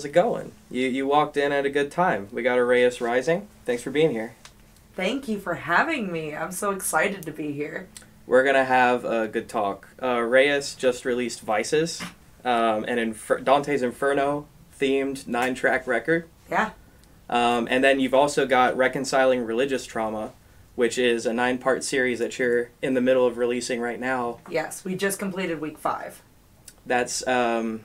How's it going? You you walked in at a good time. We got ARREIS Rising. Thanks for being here. Thank you for having me. I'm so excited to be here. We're gonna have a good talk. Uh, Reyes just released Vices, um, an Infer- Dante's Inferno themed nine track record. Yeah. Um, and then you've also got Reconciling Religious Trauma, which is a nine part series that you're in the middle of releasing right now. Yes, we just completed week five. That's um,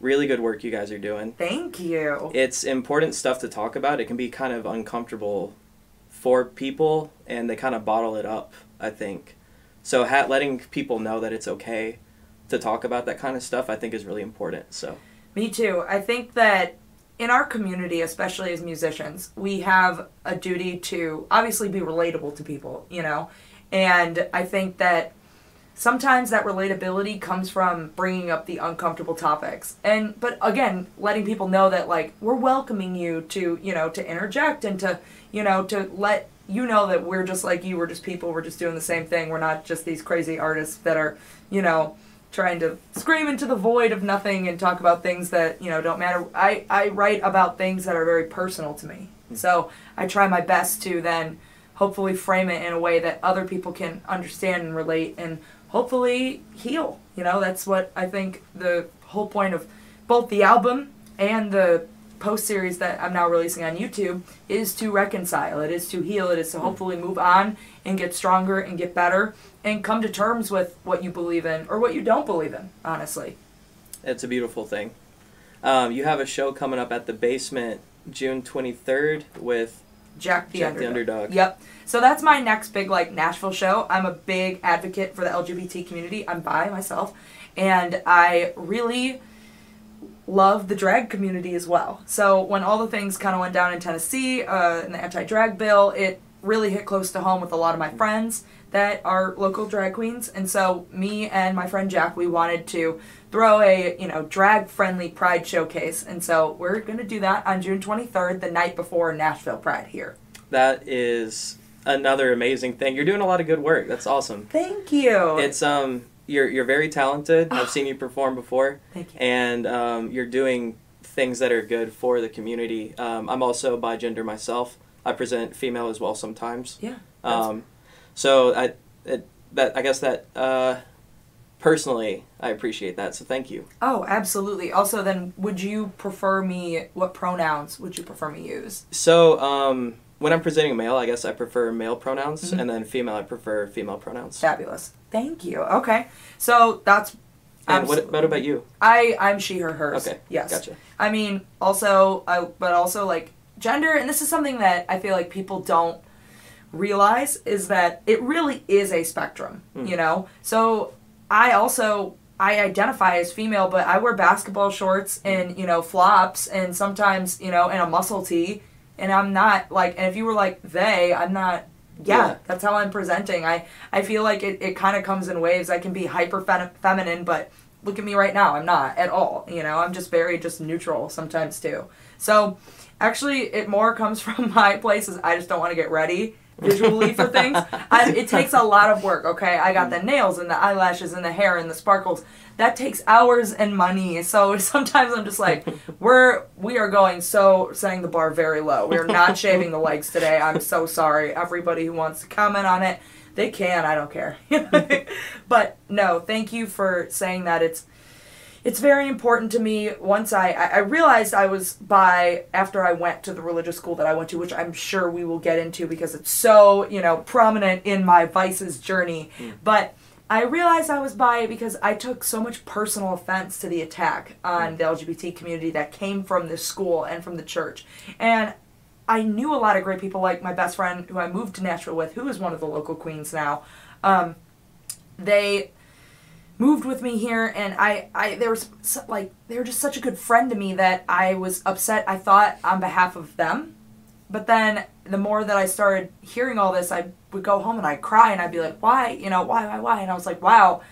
really good work you guys are doing. Thank you. It's important stuff to talk about. It can be kind of uncomfortable for people, and they kind of bottle it up, I think. So ha- letting people know that it's okay to talk about that kind of stuff, I think, is really important. So Me too. I think that in our community, especially as musicians, we have a duty to obviously be relatable to people, you know? And I think that sometimes that relatability comes from bringing up the uncomfortable topics. And but again, letting people know that like we're welcoming you to, you know, to interject and to, you know, to let you know that we're just like you, we're just people, we're just doing the same thing. We're not just these crazy artists that are, you know, trying to scream into the void of nothing and talk about things that you know don't matter i i write about things that are very personal to me hmm. so i try my best to then hopefully frame it in a way that other people can understand and relate and hopefully heal you know that's what i think the whole point of both the album and the post series that i'm now releasing on youtube is to reconcile it is to heal it is to hopefully move on and get stronger and get better and come to terms with what you believe in or what you don't believe in, honestly. it's a beautiful thing. Um, you have a show coming up at the basement June 23rd with Jack the Jack the Underdog. Underdog. Yep. So that's my next big like Nashville show. I'm a big advocate for the LGBT community. I'm bi myself, and I really love the drag community as well. So when all the things kind of went down in Tennessee, uh, in the anti-drag bill, it really hit close to home with a lot of my friends that are local drag queens. And so me and my friend Jack, we wanted to throw a, you know, drag friendly pride showcase. And so we're going to do that on June 23rd, the night before Nashville Pride here. That is another amazing thing. You're doing a lot of good work. That's awesome. Thank you. It's um you're you're very talented. I've seen you perform before. Thank you. and um, you're doing things that are good for the community. Um, I'm also bi gender myself. I present female as well sometimes. Yeah. Um, so I it, that I guess that uh, personally I appreciate that. So thank you. oh, absolutely. Also, then, would you prefer me? What pronouns would you prefer me use? So um, when I'm presenting male, I guess I prefer male pronouns, Mhm. and then female I prefer female pronouns. Fabulous. Thank you. Okay. So that's. And what, what about you? I I'm she her hers. Okay. Yes. Gotcha. I mean, also, I, but also like gender, and this is something that I feel like people don't realize is that it really is a spectrum. Mm. You know, so I also I identify as female, but I wear basketball shorts and you know flops, and sometimes you know and a muscle tee, and I'm not like, and if you were like they, I'm not. Yeah, Yeah. that's how I'm presenting. I I feel like it, it kind of comes in waves. I can be hyper fem- feminine, but look at me right now. I'm not at all. You know, I'm just very just neutral sometimes too. So actually, it more comes from my places. I just don't want to get ready visually for things. I, it takes a lot of work. Okay, I got the mm. nails and the eyelashes and the hair and the sparkles. That takes hours and money. So sometimes I'm just like, we're we are going so setting the bar very low. We're not shaving the legs today. I'm so sorry. Everybody who wants to comment on it, they can. I don't care. but no, thank you for saying that. It's it's very important to me once I, I realized I was by after I went to the religious school that I went to, which I'm sure we will get into because it's so, you know, prominent in my vices journey. But I realized I was bi because I took so much personal offense to the attack on the LGBT community that came from this school and from the church. And I knew a lot of great people, like my best friend who I moved to Nashville with, who is one of the local queens now. Um, they moved with me here and I, I there was so, like they were just such a good friend to me that I was upset I thought on behalf of them. But then the more that I started hearing all this I would go home and I'd cry and I'd be like why? You know why why why? And I was like wow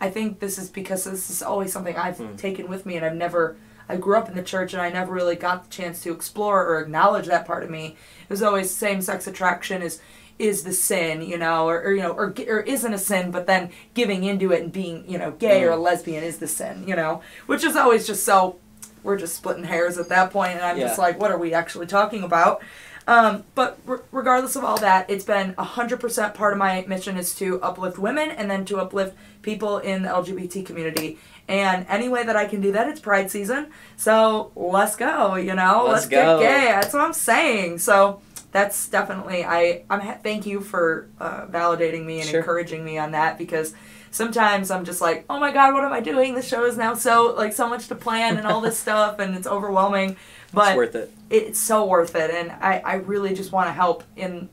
I think this is because this is always something I've hmm. taken with me and I've never I grew up in the church and I never really got the chance to explore or acknowledge that part of me. It was always same sex attraction is is the sin, you know, or, or you know, or or isn't a sin, but then giving into it and being you know gay or a Mm. lesbian is the sin, you know, which is always just so we're just splitting hairs at that point, and I'm just like, what are we actually talking about? Um, but re- regardless of all that, it's been 100% part of my mission is to uplift women and then to uplift people in the LGBT community. And any way that I can do that, it's Pride season. So let's go, you know? Let's get go. gay. That's what I'm saying. So that's definitely, I, I'm ha- thank you for uh, validating me and Sure. encouraging me on that because sometimes I'm just like, oh my God, what am I doing? the show is now so, like, so much to plan and all this stuff and it's overwhelming. But it's worth it. it's so worth it and I, I really just want to help in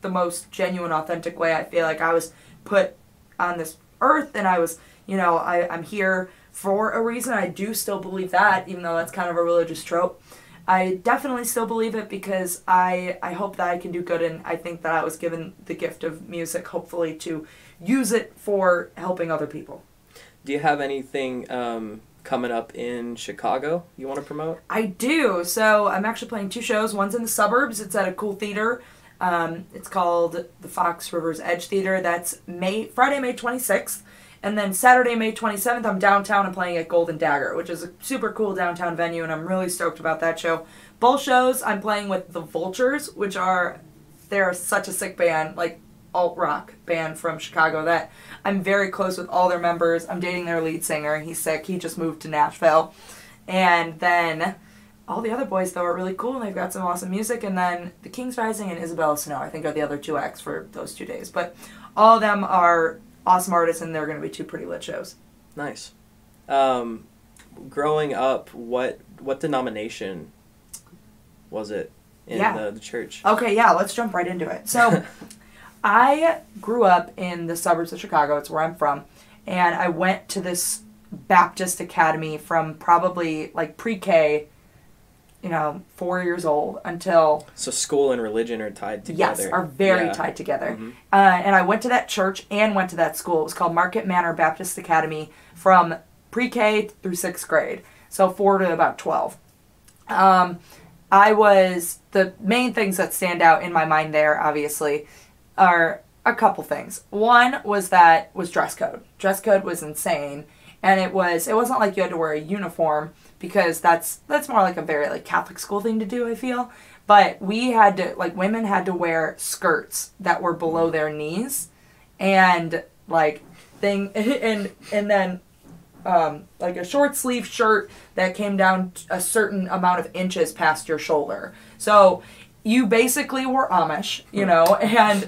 the most genuine authentic way i feel like i was put on this earth and i was you know I, i'm here for a reason i do still believe that even though that's kind of a religious trope i definitely still believe it because i i hope that i can do good and i think that i was given the gift of music hopefully to use it for helping other people Do you have anything um, coming up in Chicago you want to promote? I do. So I'm actually playing two shows. One's in the suburbs. It's at a cool theater. Um, it's called the Fox Rivers Edge Theater. That's May Friday, May 26th. And then Saturday, May 27th, I'm downtown and playing at Golden Dagger, which is a super cool downtown venue, and I'm really stoked about that show. Both shows, I'm playing with the Vultures, which are they're such a sick band, like alt rock band from Chicago that I'm very close with all their members. I'm dating their lead singer. He's sick. He just moved to Nashville. And then all the other boys though are really cool and they've got some awesome music and then the Kings Rising and Isabella Snow I think are the other two acts for those two days. But all of them are awesome artists and they're gonna be two pretty lit shows. Nice. Um, growing up, what what denomination was it in Yeah. the, the church? Okay, yeah, let's jump right into it. So I grew up in the suburbs of Chicago, it's where I'm from, and I went to this Baptist academy from probably like pre K, you know, four years old until So school and religion are tied together. Yes, are very Yeah. tied together. Mhm. Uh, and I went to that church and went to that school. It was called Marquette Manor Baptist Academy from pre K through sixth grade, so four to about 12. Um, I was, the main things that stand out in my mind there, obviously, are a couple things. One was that was dress code. Dress code was insane. And it was it wasn't like you had to wear a uniform because that's that's more like a very like Catholic school thing to do, I feel. But we had to like women had to wear skirts that were below their knees and like thing and and then um, like a short sleeve shirt that came down a certain amount of inches past your shoulder. So you basically were Amish, you know, and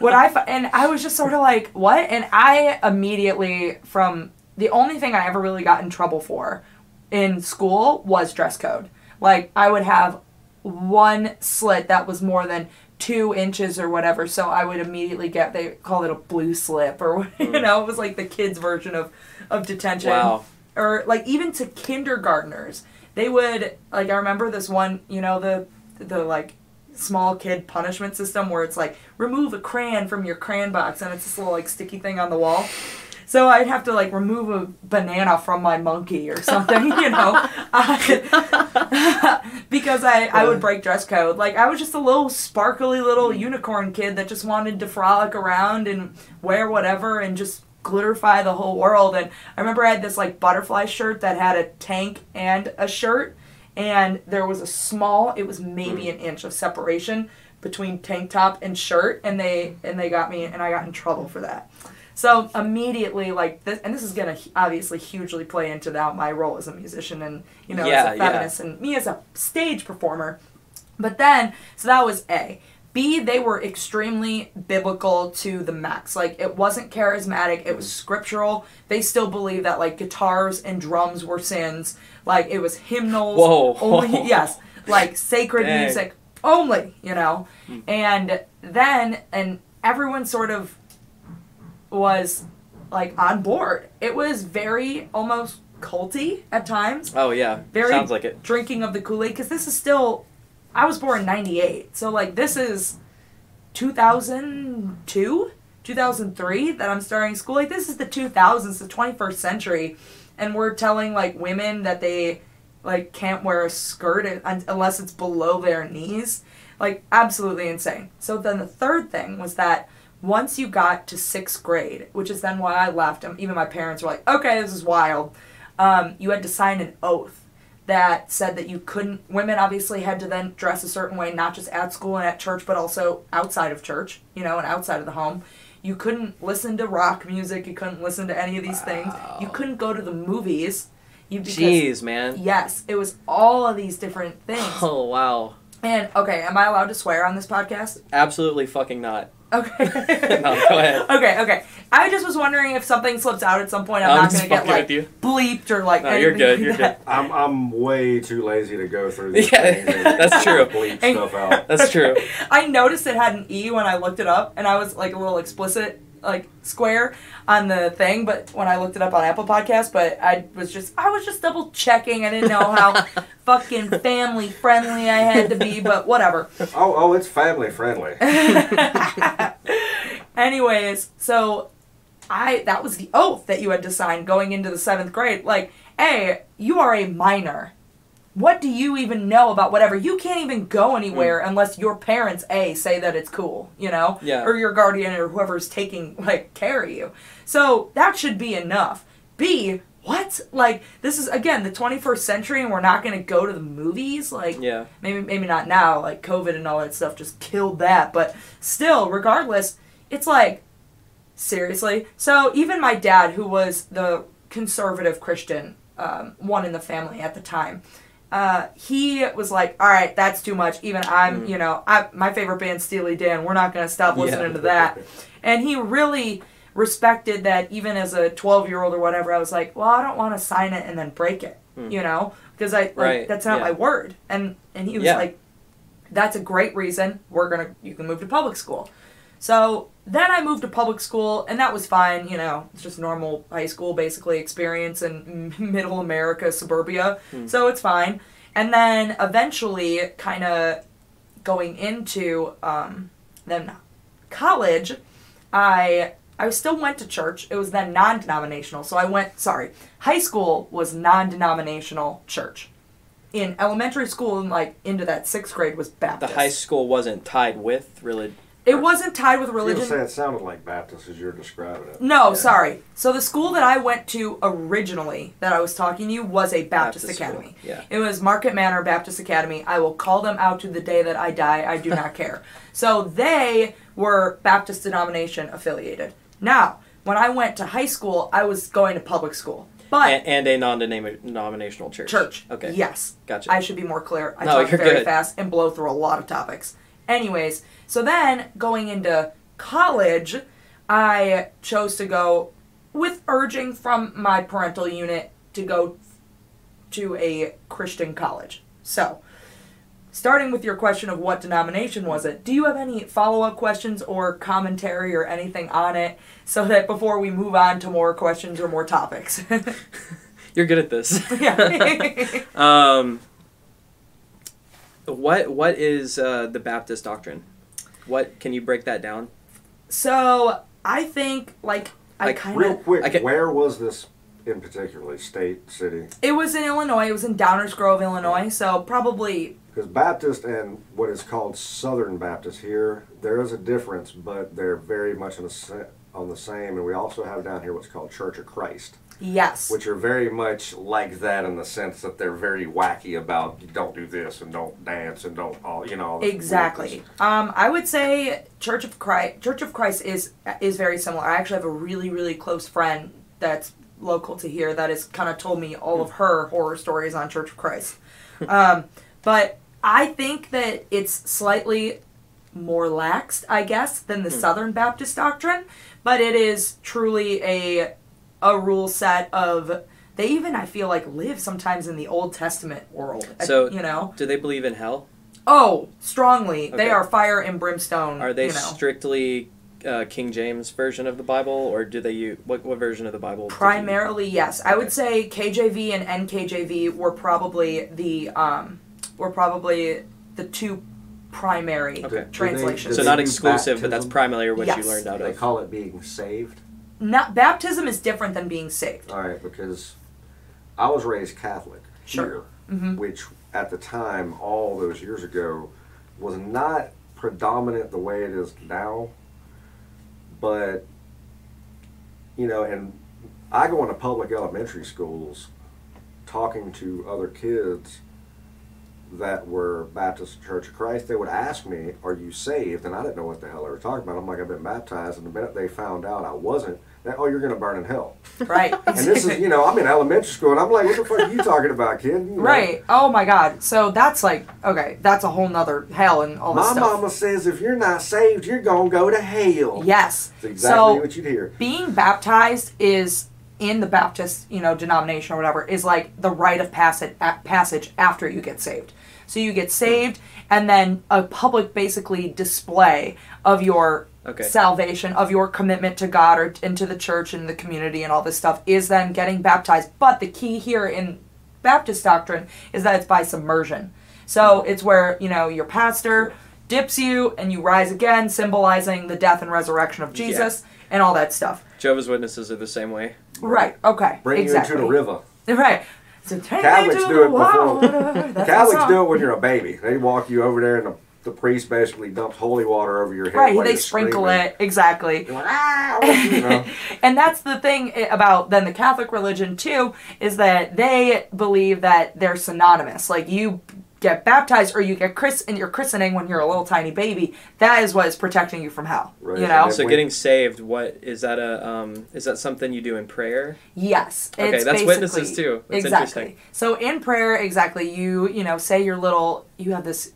what I and I was just sort of like, what? And I immediately from the only thing I ever really got in trouble for in school was dress code. Like I would have one slit that was more than two inches or whatever, so I would immediately get they call it a blue slip or you hmm. know, it was like the kids' version of of detention Wow. or like even to kindergartners they would like i remember this one you know the the like small kid punishment system where it's like remove a crayon from your crayon box and it's this little like sticky thing on the wall so i'd have to like remove a banana from my monkey or something you know? I- because i i would break dress code. Like i was just a little sparkly little mm. unicorn kid that just wanted to frolic around and wear whatever and just glitterify the whole world. And I remember I had this like butterfly shirt that had a tank and a shirt, and there was a small, it was maybe mm. an inch of separation between tank top and shirt, and they and they got me, and I got in trouble for that. So immediately, like this, and this is gonna obviously hugely play into now my role as a musician and you know Yeah, as a yeah. feminist and me as a stage performer. But then, so that was A. B, they were extremely biblical to the max. Like, it wasn't charismatic, it was scriptural. They still believe that, like, guitars and drums were sins. Like, it was hymnals. Whoa. Only, yes. Like, sacred Dang. music only, you know? Hmm. And then, and everyone sort of was, like, on board. It was very almost culty at times Oh yeah. very Sounds like it. drinking of the Kool-Aid because this is still I was born in 98. So like this is 2002, 2003 that I'm starting school. Like this is the 2000s, the 21st century and we're telling like women that they like can't wear a skirt unless it's below their knees. Like, absolutely insane. So then the third thing was that once you got to sixth grade, which is then why I left, um, even my parents were like, okay, this is wild, um, you had to sign an oath that said that you couldn't, women obviously had to then dress a certain way, not just at school and at church, but also outside of church, you know, and outside of the home. You couldn't listen to rock music, you couldn't listen to any of these things, you couldn't go to the movies. You, because Jeez, man. Yes, it was all of these different things. Oh wow. And okay, am I allowed to swear on this podcast? Absolutely fucking not. Okay. No, go ahead. Okay, okay. I just was wondering if something slips out at some point, I'm, I'm not gonna get like with you. bleeped or like No, you're good, like you're that. I'm I'm way too lazy to go through these Yeah, things that's true. Bleep stuff out. That's true. I noticed it had an E when I looked it up, and I was like a little explicit, like square on the thing. But when I looked it up on Apple Podcast, but I was just I was just double checking. I didn't know how fucking family friendly I had to be, but whatever. Oh oh, it's family friendly. Anyways, so I that was the oath that you had to sign going into the seventh grade. Like, hey, you are a minor. What do you even know about whatever? You can't even go anywhere unless your parents a say that it's cool, you know, Yeah. or your guardian or whoever's taking like care of you. So that should be enough. B, what? Like this is again the 21st century, and we're not gonna go to the movies. Like, Yeah. maybe maybe not now like covid and all that stuff just killed that but still regardless it's like seriously so even my dad who was the conservative christian um, one in the family at the time uh, he was like all right that's too much. Even i'm you know I, my favorite band steely dan. We're not going to stop Yeah. listening to that. and he really respected that even as a 12 year old or whatever i was like well i don't want to sign it and then break it you know? Because i like Right, that's not yeah. my word. And and he was Yeah. like that's a great reason. We're gonna you can move to public school. So then i moved to public school and that was fine you know it's just normal high school basically experience in middle america suburbia so it's fine and then eventually kind of going into um, then college i i still went to church it was then non-denominational so i went sorry high school was non-denominational church in elementary school and like into that sixth grade was Baptist. The high school wasn't tied with religion. It wasn't tied with I was gonna religion say it sounded like Baptist as you're describing it. no Yeah. sorry so the school that i went to originally that i was talking to you was a baptist, Baptist school, academy yeah. it was Marquette Manor baptist academy i will call them out to the day that i die i do not care so they were baptist denomination affiliated now when i went to high school i was going to public school but And, and a non-denominational church. church Okay. yes Gotcha. I should be more clear. I No, talk you're very good. fast and blow through a lot of topics. Anyways, so then going into college, I chose to go with urging from my parental unit to go to a Christian college. So, starting with your question of what denomination was it, do you have any follow up questions or commentary or anything on it so that before we move on to more questions or more topics? You're good at this. yeah. um, what what is uh, the Baptist doctrine? What can you break that down? So I think like I Like, kind Real of quick, I can- where was this in particular? State, city? it was in Illinois. It was in Downers Grove, Illinois. So probably Because Baptist and what is called Southern Baptist here, there is a difference, but they're very much on the, on the same. And we also have down here what's called Church of Christ, yes. which are very much like that in the sense that they're very wacky about don't do this and don't dance and don't all you know. Exactly. Um, I would say Church of Christ. Church of Christ is is very similar. I actually have a really really close friend that's local to here that has kind of told me all of her horror stories on Church of Christ. um, but I think that it's slightly more laxed, I guess, than the Southern Baptist doctrine, but it is truly a a rule set of. They even I feel like live sometimes in the Old Testament world. So- you know. Do they believe in hell? Oh, strongly. They are fire and brimstone. Are they you know. strictly uh, King James version of the Bible, or do they use what what version of the Bible? did you- Primarily, yes. I would say KJV and NKJV were probably the um were probably the two primary Okay. translations. So not they do exclusive, but that's primarily what Yes. you learned out of. They of. call it being saved. Not baptism is different than being saved. All right, because I was raised Catholic Sure. here, Mhm. which at the time, all those years ago, was not predominant the way it is now, but you know, and I go into public elementary schools talking to other kids that were Baptist Church of Christ, they would ask me, Are you saved? And I didn't know what the hell they were talking about. I'm like, I've been baptized. And the minute they found out I wasn't, they, oh, you're going to burn in hell. Right. And this is, you know, I'm in elementary school and I'm like, What the fuck are you talking about, kid? You know, Right. Oh my God. So that's like okay. That's a whole nother hell and all this My stuff. mama says if you're not saved, you're going to go to hell. Yes. That's exactly so what you'd hear. being baptized is in the Baptist, you know, denomination or whatever is like the rite of passage passage after you get saved. So you get saved, and then a public basically display of your Okay. salvation, of your commitment to God or into the church and the community and all this stuff is then getting baptized. But the key here in Baptist doctrine is that it's by submersion. So it's where, you know, your pastor dips you and you rise again, symbolizing the death and resurrection of Jesus and all that stuff. Jehovah's Witnesses are the same way. Right, okay. Bring exactly. you into the river. Right. So take Catholics to do it before- Catholics do it when you're a baby. They walk you over there and the, the priest basically dumps holy water over your head. Right, they sprinkle screaming. it. Exactly. Like, ah, you know. and that's the thing about then the Catholic religion too is that they believe that they're synonymous. Like you get baptized or you get chris in your christening when you're a little tiny baby. That is what is protecting you from hell. Right, You know. So getting saved, what is that a um is that something you do in prayer? Yes. Okay, that's witnesses too. That's exactly. interesting. So in prayer, exactly, you you know say your little you have this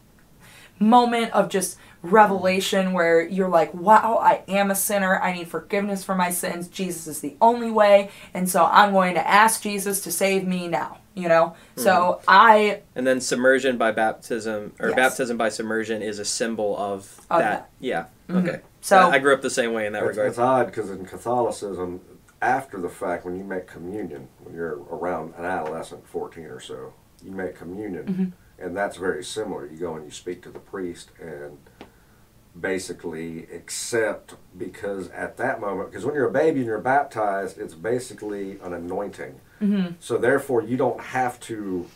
moment of just revelation where you're like, wow, I am a sinner. I need forgiveness for my sins. Jesus is the only way, and so I'm going to ask Jesus to save me now. You know. So I And then submersion by baptism or Yes. baptism by submersion is a symbol of, Of that. that. Yeah. Mhm. Okay. So- I I grew up the same way in that It's, regard. it's odd because in Catholicism, after the fact, when you make communion, when you're around an adolescent, 14 or so, you make communion, Mm-hmm. and that's very similar. You go and you speak to the priest and basically accept because at that moment, because when you're a baby and you're baptized, it's basically an anointing. Mhm. So therefore, you don't have to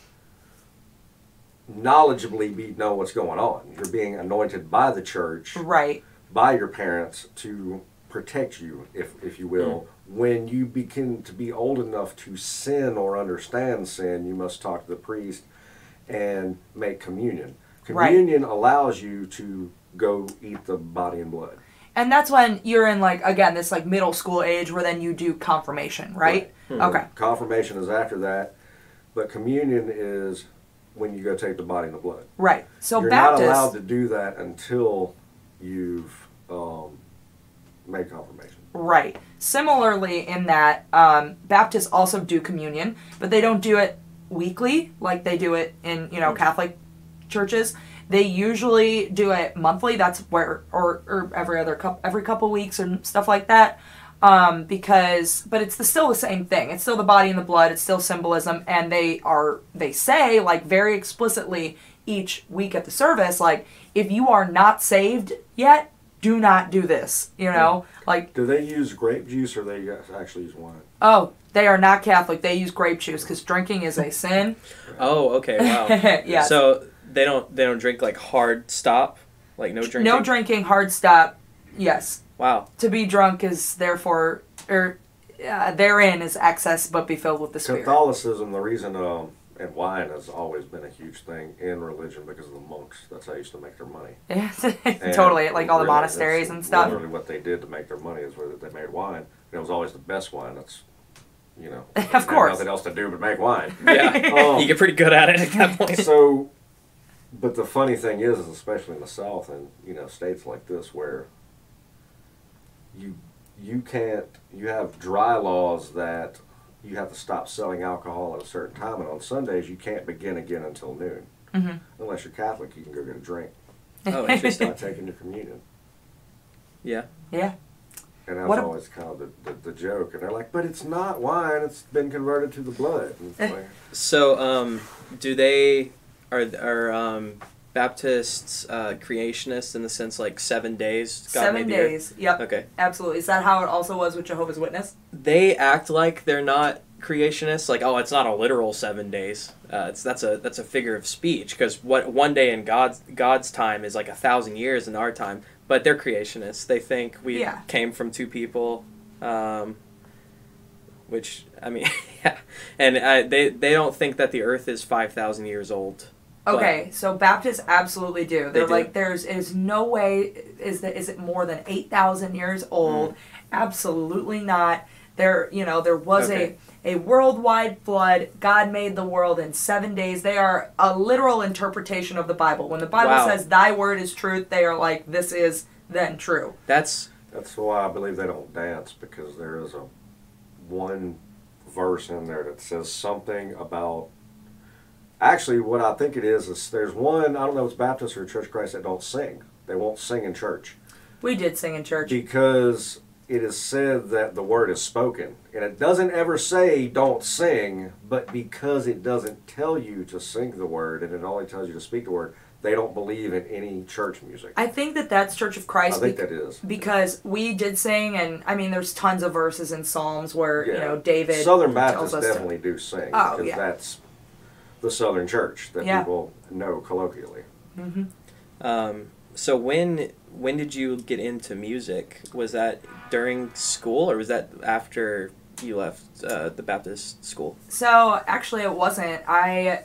knowledgeably be know what's going on. You're being anointed by the church right. by your parents to protect you, if if you will. When you begin to be old enough to sin or understand sin, you must talk to the priest and make communion. Right. Communion allows you to go eat the body and blood. And that's when you're in like again this like middle school age where then you do confirmation, right? Okay. Confirmation is after that, but communion is when you go take the body and the blood. Right. So You're Baptist not allowed to do that until you've um, made confirmation. Right. Similarly, in that um, Baptists also do communion, but they don't do it weekly like they do it in you know Catholic churches. They usually do it monthly. That's where or, or every other couple every couple weeks and stuff like that. Um, because but it's the, still the same thing. It's still the body and the blood. It's still symbolism, and they are they say like very explicitly each week at the service like if you are not saved yet, do not do this. You know like Do they use grape juice or they actually use wine? Oh, they are not Catholic. They use grape juice because drinking is a sin. Oh, okay. Wow. yes. So they don't they don't drink like hard stop, like no drinking. no drinking, hard stop. Yes. Wow. To be drunk is therefore, or uh, therein is excess, but be filled with the Spirit. Catholicism, the reason, um, and wine has always been a huge thing in religion because of the monks. That's how they used to make their money. And totally, like all the monasteries and stuff. Literally, what they did to make their money is where they made wine. And it was always the best wine. That's, you know, Of course. nothing else to do but make wine. Yeah. Um, you get pretty good at it at that point. so, but the funny thing is, is especially in the South and you know states like this where you you can't you have dry laws that you have to stop selling alcohol at a certain time, and on Sundays you can't begin again until noon. Mhm. Unless you're Catholic, you can go get a drink. Oh, interesting. Start taking your communion. Yeah. yeah. And that's What a- always kind of the, the, the joke. And they're like, but it's not wine, it's been converted to the blood. Like, So, um, do they are are um, Baptists uh, creationists in the sense like seven days? God Seven made the earth? days. Yep. Okay. Absolutely. Is that how it also was with Jehovah's Witness? They act like they're not creationists like oh it's not a literal seven days uh, it's that's a that's a figure of speech because what one day in god's god's time is like a thousand years in our time but they're creationists they think we Yeah. came from two people um, which i mean yeah and uh, they they don't think that the earth is 5000 years old But- Okay, so Baptists absolutely do. They're do? like, there's is no way is that is it more than eight thousand years old? Mm. Absolutely not. There, you know, there was Okay. a a worldwide flood. God made the world in seven days. They are a literal interpretation of the Bible. When the Bible Wow. says "Thy word is truth," they are like, "This is then true." that's That's why I believe they don't dance because there is a one verse in there that says something about. Actually, what I think it is is there's one I don't know if it's Baptist or Church of Christ that don't sing. They won't sing in church We did sing in church. because it is said that the word is spoken, and it doesn't ever say don't sing, but because it doesn't tell you to sing the word and it only tells you to speak the word, they don't believe in any church music. I think that that's Church of Christ. I think bec- that is. because we did sing, and I mean, there's tons of verses in Psalms where you know David Southern Baptists us to- definitely do sing Oh, because yeah. that's the Southern Church that Yeah. people know colloquially. Mm-hmm. Um, so when when did you get into music? Was that during school or was that after you left uh, the Baptist school? So actually, it wasn't. I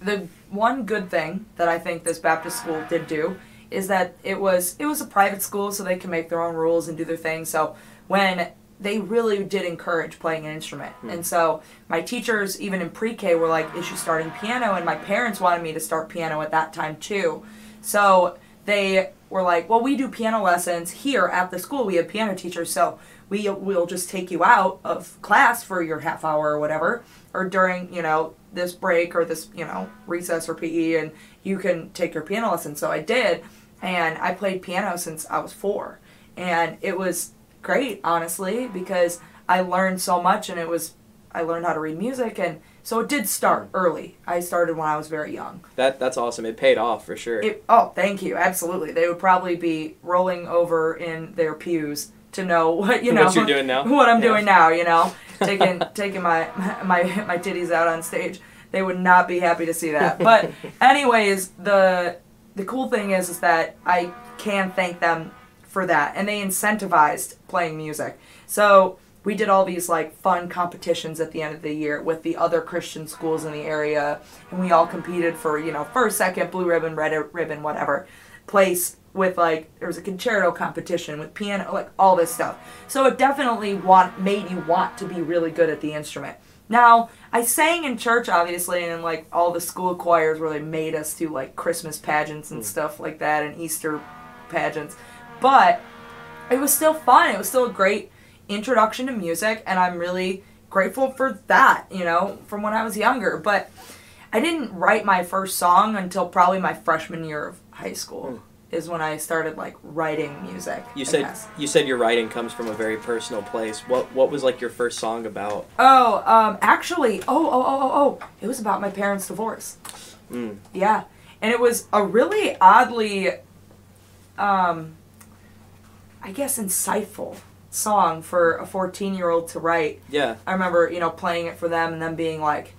the one good thing that I think this Baptist school did do is that it was it was a private school, so they can make their own rules and do their thing. So when they really did encourage playing an instrument, hmm. and so my teachers, even in pre-K, were like, "Is she starting piano?" And my parents wanted me to start piano at that time too. So they were like, "Well, we do piano lessons here at the school. We have piano teachers, so we will just take you out of class for your half hour or whatever, or during you know this break or this you know recess or PE, and you can take your piano lesson." So I did, and I played piano since I was four, and it was great, honestly, because I learned so much, and it was I learned how to read music, and so it did start early. I started when I was very young. That that's awesome. It paid off for sure. It, oh, thank you. Absolutely. They would probably be rolling over in their pews to know what you know What you're doing now? What I'm Yeah. doing now, you know, taking taking my my my titties out on stage. They would not be happy to see that. But anyways, the the cool thing is is that I can thank them for that, and they incentivized playing music. So we did all these like fun competitions at the end of the year with the other Christian schools in the area, and we all competed for you know first, second, blue ribbon, red ribbon, whatever place with like there was a concerto competition with piano, like all this stuff. So it definitely want made you want to be really good at the instrument. Now I sang in church, obviously, and in like all the school choirs where they made us do like Christmas pageants and mm. stuff like that, and Easter pageants, but it was still fun. It was still a great introduction to music, and I'm really grateful for that, you know, from when I was younger. But I didn't write my first song until probably my freshman year of high school. Is when I started like writing music. you said you said your writing comes from a very personal place. What what was like your first song about? Oh, um, actually, oh, oh, oh, oh, oh, it was about my parents' divorce. Mm. Yeah, and it was a really oddly, um, I guess, insightful song for a fourteen-year-old to write. Yeah. I remember, you know, playing it for them and them being like,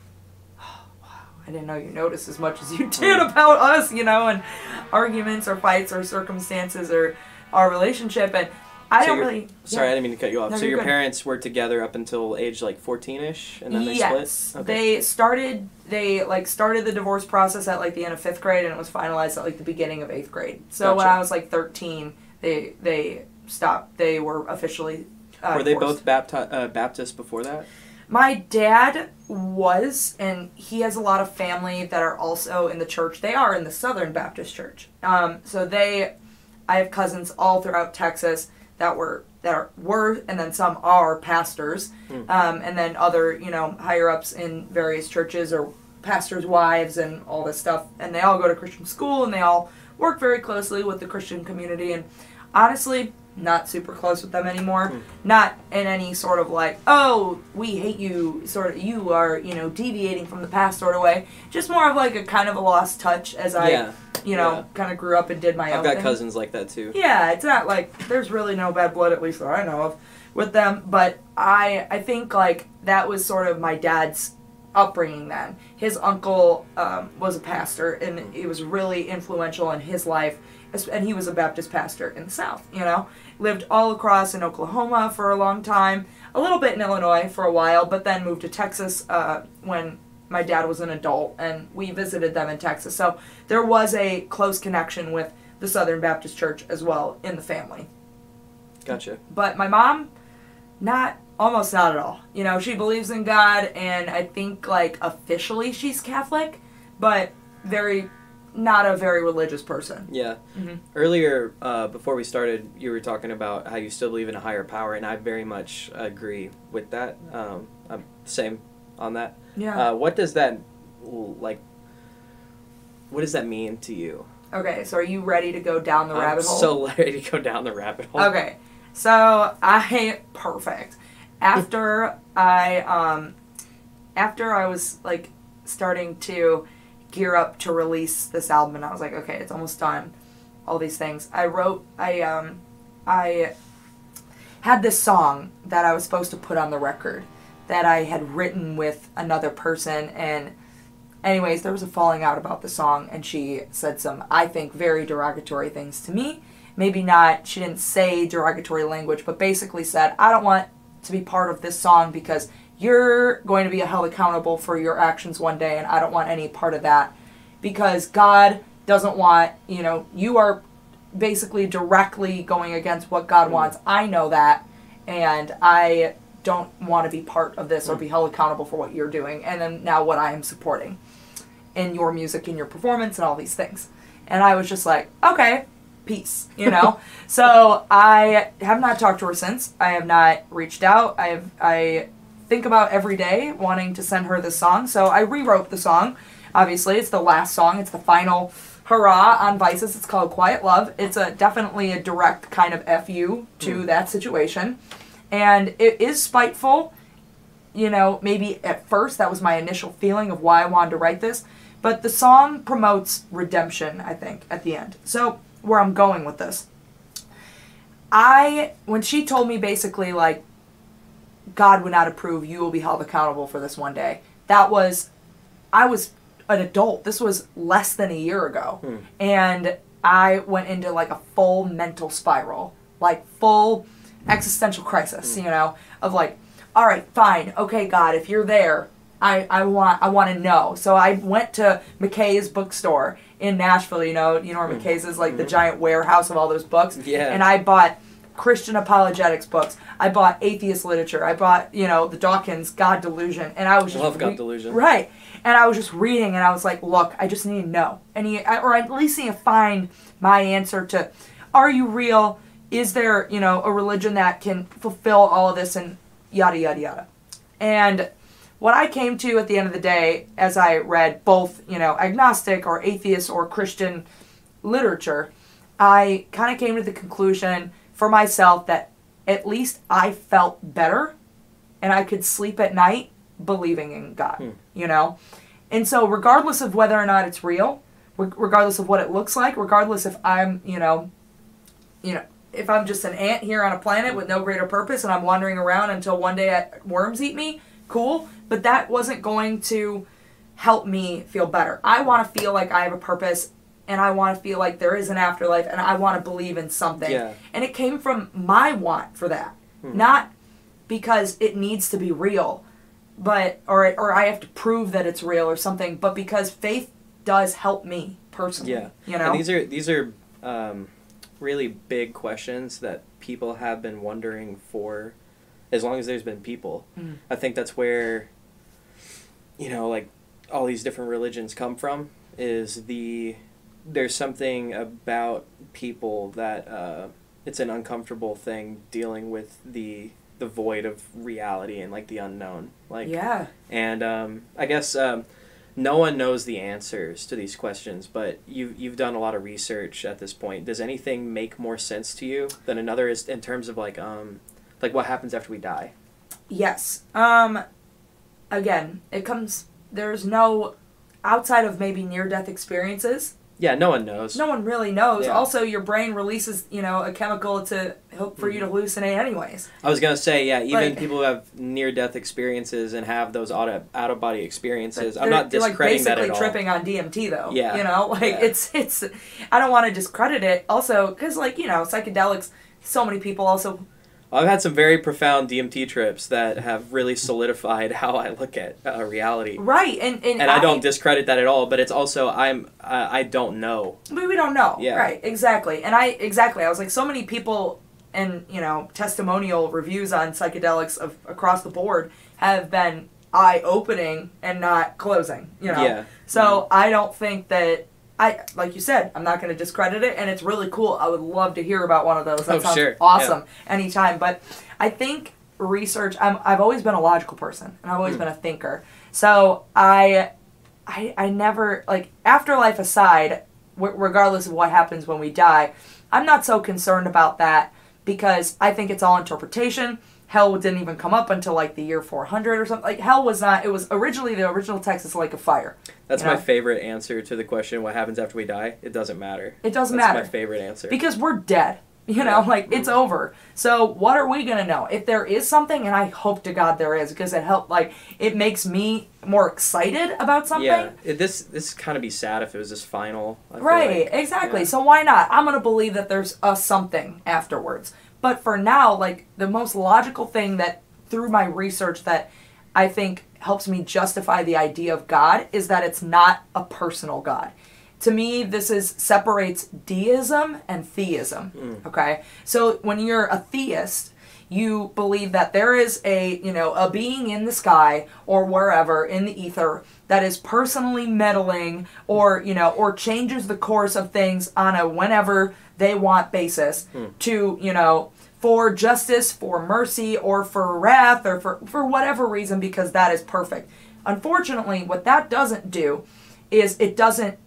oh, wow, I didn't know you noticed as much as you did about us, you know, and arguments or fights or circumstances or our relationship. And I So don't really. Sorry, I didn't mean to cut you off. No, so your good. parents were together up until age like fourteen ish, and then they yes, split. they started. They like started the divorce process at like the end of fifth grade, and it was finalized at like the beginning of eighth grade. So when I was like thirteen, they they stopped. They were officially. Uh, were they both bapti- uh, Baptist before that? My dad was, and he has a lot of family that are also in the church. They are in the Southern Baptist Church. Um, so they, I have cousins all throughout Texas that were that are, were, and then some are pastors, um, and then other you know higher ups in various churches or pastors' wives and all this stuff. And they all go to Christian school, and they all work very closely with the Christian community. And honestly, not super close with them anymore. Not in any sort of like, oh, we hate you, sort of, you are, you know, deviating from the past sort of way. Just more of like a kind of a lost touch as I Yeah. you know, Yeah. kind of grew up and did my own I've got thing. cousins like that too. Yeah, it's not like there's really no bad blood, at least that I know of, with them. But I, I think like that was sort of my dad's upbringing. Then his uncle um, was a pastor, and he was really influential in his life. And he was a Baptist pastor in the South. You know, lived all across in Oklahoma for a long time, a little bit in Illinois for a while, but then moved to Texas uh, when my dad was an adult, and we visited them in Texas. So there was a close connection with the Southern Baptist Church as well in the family. Gotcha. But my mom, not almost not at all. You know, she believes in God, and I think like officially she's Catholic, but very not a very religious person. Yeah. Mhm. Earlier, uh, before we started, you were talking about how you still believe in a higher power, and I very much agree with that. Um, I'm same on that. Yeah. Uh, what does that like? What does that mean to you? okay, so are you ready to go down the I'm rabbit hole? so ready to go down the rabbit hole. Okay, so I perfect. After I um, after I was like starting to gear up to release this album, and I was like, okay, it's almost done. All these things. I wrote. I um, I had this song that I was supposed to put on the record that I had written with another person and anyways there was a falling out about the song and she said some I think very derogatory things to me maybe not she didn't say derogatory language but basically said I don't want to be part of this song because you're going to be held accountable for your actions one day and I don't want any part of that because God doesn't want you know you are basically directly going against what God wants I know that and I don't want to be part of this or be held accountable for what you're doing and then now what I am supporting in your music and your performance and all these things. And I was just like, okay, peace, you know? so I have not talked to her since. I have not reached out. I have I think about every day wanting to send her this song. So I rewrote the song. Obviously, it's the last song. It's the final hurrah on Vices. It's called Quiet Love. It's a definitely a direct kind of fu to hmm. that situation and it is spiteful. You know, maybe at first that was my initial feeling of why I wanted to write this, but the song promotes redemption, I think, at the end. So, where I'm going with this. I when she told me basically like God would not approve, you will be held accountable for this one day. That was I was an adult. This was less than a year ago. Hmm. And I went into like a full mental spiral, like full existential crisis, hmm. you know, of like, all right, fine, okay, God, if you're there, I, I want I want to know. So I went to McKay's bookstore in Nashville. You know, you know where hmm. McKay's is like the giant warehouse of all those books. Yeah. And I bought Christian apologetics books. I bought atheist literature. I bought you know the Dawkins God Delusion, and I was just Love God Delusion. Right. And I was just reading, and I was like, look, I just need to know, and he, or at least need to find my answer to, are you real? Is there you know a religion that can fulfill all of this and yada yada yada, and what I came to at the end of the day, as I read both, you know, agnostic or atheist or Christian literature, I kind of came to the conclusion for myself that at least I felt better and I could sleep at night believing in God, hmm. you know? And so, regardless of whether or not it's real, reg- regardless of what it looks like, regardless if I'm, you know, you know, if I'm just an ant here on a planet with no greater purpose and I'm wandering around until one day I, worms eat me, cool. But that wasn't going to help me feel better. I want to feel like I have a purpose and I want to feel like there is an afterlife and I want to believe in something. Yeah. And it came from my want for that, not because it needs to be real, but or or I have to prove that it's real or something, but because faith does help me personally. Yeah. You know. And these are these are um, really big questions that people have been wondering for as long as there's been people. Mm. I think that's where you know, like all these different religions come from is the there's something about people that uh, it's an uncomfortable thing dealing with the the void of reality and like the unknown. Like yeah. and um, I guess um, no one knows the answers to these questions, but you you've done a lot of research at this point. Does anything make more sense to you than another? Is in terms of like um, like what happens after we die? Yes. Um again, it comes there's no outside of maybe near death experiences, Yeah, no one knows. no one really knows. Yeah. Also, your brain releases, you know, a chemical to help for you to mm-hmm. hallucinate, anyways. I was gonna say, yeah, even Like- people who have near death experiences and have those out of out of body experiences, I'm not like discrediting that basically tripping on DMT though. Yeah. you know, like Yeah. it's it's. I don't want to discredit it. Also, because like you know, psychedelics. So many people also. I've had some very profound DMT trips that have really solidified how I look at uh, reality, Right, and and, and I don't discredit that at all. But it's also I'm I I don't know. But we don't know. Yeah. Right. Exactly. And I exactly. I was like, so many people and you know testimonial reviews on psychedelics of across the board have been eye opening and not closing. You know. Yeah. So I don't think that. I like you said, I'm not going to discredit it, and it's really cool. I would love to hear about one of those. That Oh, sounds sure. awesome anytime. But I think research. I'm, I've always been a logical person, and I've always Hmm. been a thinker. So I I, I never like afterlife aside w- regardless of what happens when we die i'm not so concerned about that because i think it's all interpretation hell didn't even come up until like the year 400 or something like hell was not it was originally the original text is like a fire That's my know? favorite answer to the question: What happens after we die? It doesn't matter. it doesn't matter. That's matter my favorite answer. because we're dead you know Yeah. like it's over so what are we gonna know if there is something and i hope to god there is because it helped like it makes me more excited about something yeah, it, this this kind of be sad if it was just final. I Right, like. exactly. Yeah. So why not? I'm gonna believe that there's a something afterwards. But for now, like the most logical thing that through my research that I think helps me justify the idea of God is that it's not a personal God. To me, this is separates deism and theism. Hmm. Okay, so when you're a theist, you believe that there is a you know a being in the sky or wherever in the ether that is personally meddling or you know or changes the course of things on a whenever they want basis to you know for justice for mercy or for wrath or for for whatever reason because that is perfect unfortunately what that doesn't do is it doesn't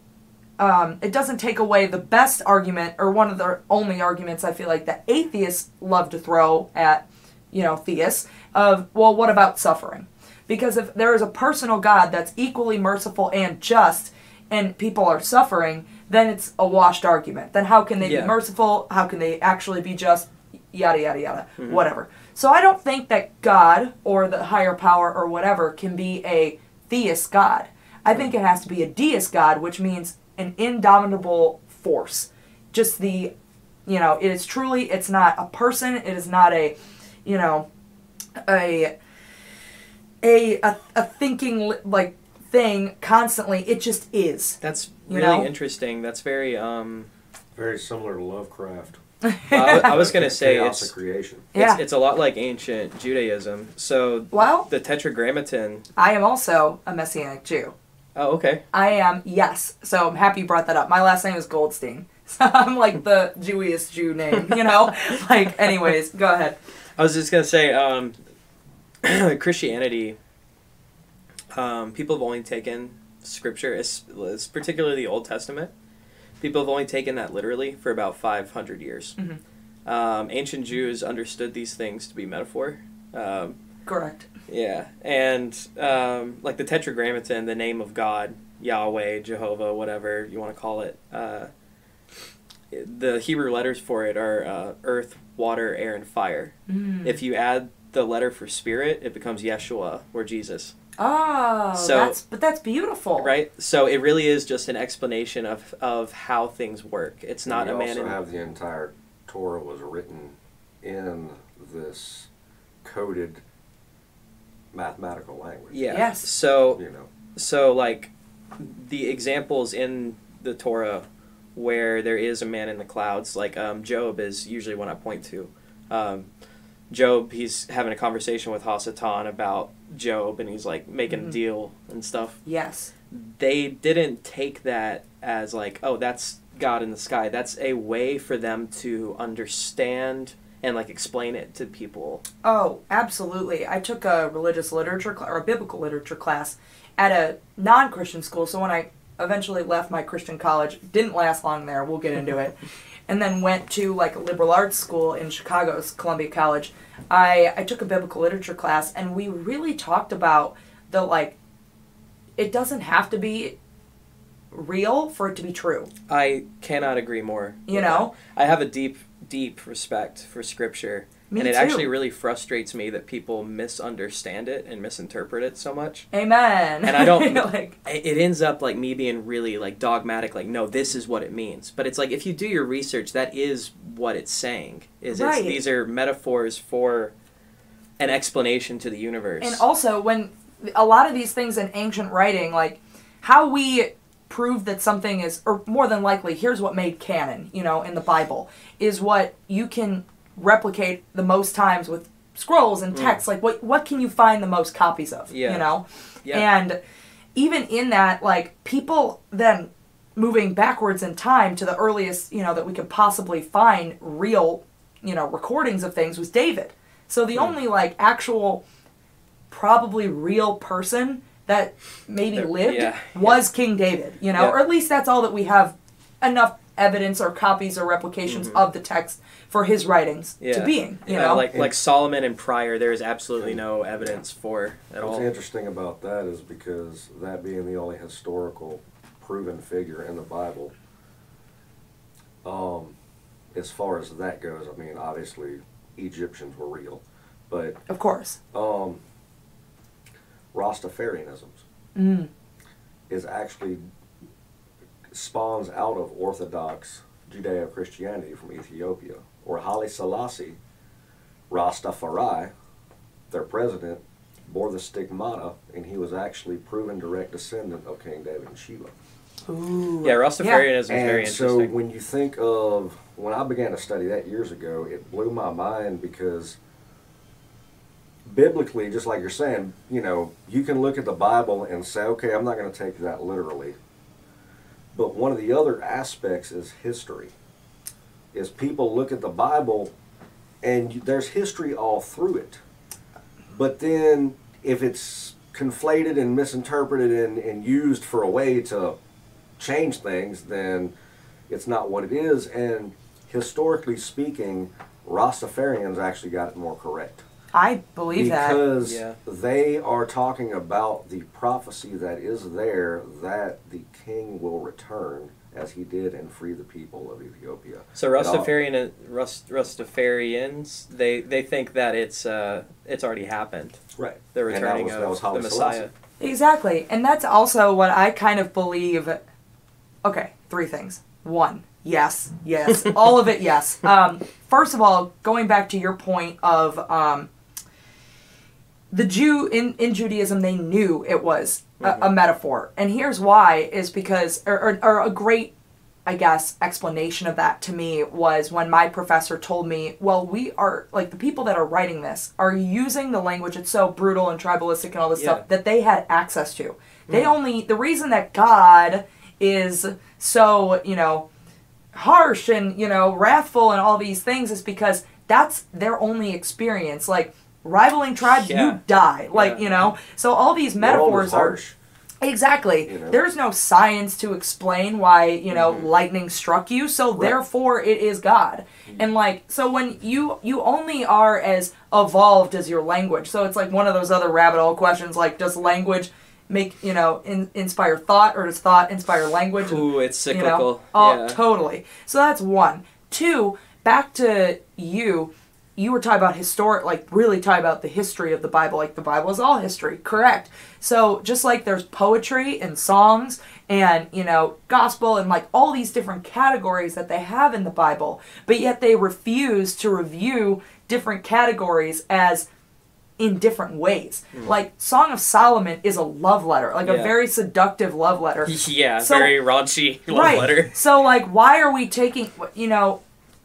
um, it doesn't take away the best argument or one of the only arguments I feel like that atheists love to throw at, you know, theists of, well, what about suffering? Because if there is a personal God that's equally merciful and just and people are suffering, then it's a washed argument. Then how can they Yeah. be merciful? How can they actually be just? Yada, yada, yada. Mm-hmm. Whatever. So I don't think that God or the higher power or whatever can be a theist God. I think it has to be a deist God, which means an indomitable force. Just the, you know, it is truly, it's not a person, it is not a, you know, a, a, a, a thinking, like, thing constantly. It just is. That's You really know? interesting. That's very um. Very similar to Lovecraft. well, I, I was gonna say Chaos it's, of creation. Yeah. it's it's a lot like ancient Judaism. So Well, the Tetragrammaton. I am also a Messianic Jew. Oh, okay. I am, yes. So I'm happy you brought that up. My last name is Goldstein. So I'm like the Jewiest Jew name, you know? like, anyways, go ahead. I was just gonna say, um, Christianity. Um, people have only taken scripture, es- particularly the Old Testament. People have only taken that literally for about five hundred years. Mhm. Um, ancient Jews understood these things to be metaphor. Um, Correct. yeah, and um, like the Tetragrammaton, the name of God, Yahweh, Jehovah, whatever you want to call it. Uh, the Hebrew letters for it are uh, earth, water, air, and fire. Mm. If you add the letter for spirit, it becomes Yeshua or Jesus, Oh, So- that's but that's beautiful. right? So it really is just an explanation of, of how things work. It's not we a man. also have the entire Torah was written in this coded mathematical language. yeah. Yes. So You know. so like the examples in the Torah where there is a man in the clouds, like um, Job is usually one I point to. Um, Job, he's having a conversation with Hasatan about Job, and he's like making Mhm. a deal and stuff. Yes. they didn't take that as like, oh, that's God in the sky. That's a way for them to understand and like explain it to people. Oh, absolutely. I took a religious literature cl- or a biblical literature class at a non-Christian school. So when I eventually left my Christian college, didn't last long there. We'll get into it. And then went to like a liberal arts school in Chicago's Columbia College. I I took a biblical literature class and we really talked about the like it doesn't have to be real for it to be true. I cannot agree more. You know? that. I have a deep, deep respect for scripture. Me and it too. actually really frustrates me that people misunderstand it and misinterpret it so much. Amen. And I don't- like It ends up like me being really like dogmatic, like no, this is what it means. But it's like if you do your research, that is what it's saying. Is Right. it's these are metaphors for an explanation to the universe. And also, when a lot of these things in ancient writing, like how we prove that something is, or more than likely, here's what made canon, you know, in the Bible, is what you can replicate the most times with scrolls and text. Like, what what can you find the most copies of? Mm. Yeah. You know, yeah. and even in that, like people then moving backwards in time to the earliest, you know, that we could possibly find real, you know, recordings of things was David. So the only like actual, probably real person that maybe lived yeah, was King David. You know, Yeah. or at least that's all that we have enough evidence or copies or replications of the text for his writings to Mm-hmm. Being. You Yeah, know, like like Solomon and prior, there is absolutely no evidence for at What's all. interesting about that is because that being the only historical proven figure in the Bible, um, as far as that goes, I mean, obviously Egyptians were real, but of course. um, Rastafarianism Mm. is actually spawns out of Orthodox Judeo Christianity from Ethiopia, or Haile Selassie, Rastafari, their president, bore the stigmata, and he was actually proven direct descendant of King David and Sheba. Ooh. Yeah, Rastafarianism is And very so interesting. So when you think of when I began to study that years ago, it blew my mind because biblically, just like you're saying, you know, you can look at the Bible and say, okay, I'm not going to take that literally. But one of the other aspects is history. Is people look at the Bible and there's history all through it. But then if it's conflated and misinterpreted and, and used for a way to change things, then it's not what it is. And historically speaking, Rastafarians actually got it more correct. I believe that. Because they are talking about the prophecy that is there that the king will return as he did and free the people of Ethiopia. So It all- Rastafarian Rust, Rastafarians they they think that it's uh it's already happened. Right. The And that returning was- that was of the Messiah. Exactly. And that's also what I kind of believe. Okay, three things. One, yes, yes, all of it, yes. Um, first of all, going back to your point of um, the Jew in, in Judaism, they knew it was a, a mm-hmm. metaphor. And here's why is because, or, or, or a great, I guess, explanation of that to me was when my professor told me, well, we are, like, the people that are writing this are using the language, it's so brutal and tribalistic and all this Yeah. stuff, that they had access to. They mm. only, the reason that God is so, you know, harsh and you know wrathful and all these things is because that's their only experience like rivaling tribes Yeah. you die like Yeah. you know so all these The world metaphors are harsh. exactly You know? there's no science to explain why you know Mm-hmm. lightning struck you so therefore it is god Mm-hmm. and like so when you you only are as evolved as your language so it's like one of those other rabbit hole questions like does language make you know in, inspire thought or does thought inspire language Ooh, it's you know? cyclical. Oh, yeah. totally. So that's one. Two, back to you. You were talking about historic, like really talking about the history of the Bible. Like the Bible is all history, correct? So just like there's poetry and songs and you know gospel and like all these different categories that they have in the Bible, but yet they refuse to review different categories as in different ways. Mm. Like Song of Solomon is a love letter, like a very seductive love letter. Yeah, So- very raunchy love right. letter. So like, why are we taking? You know,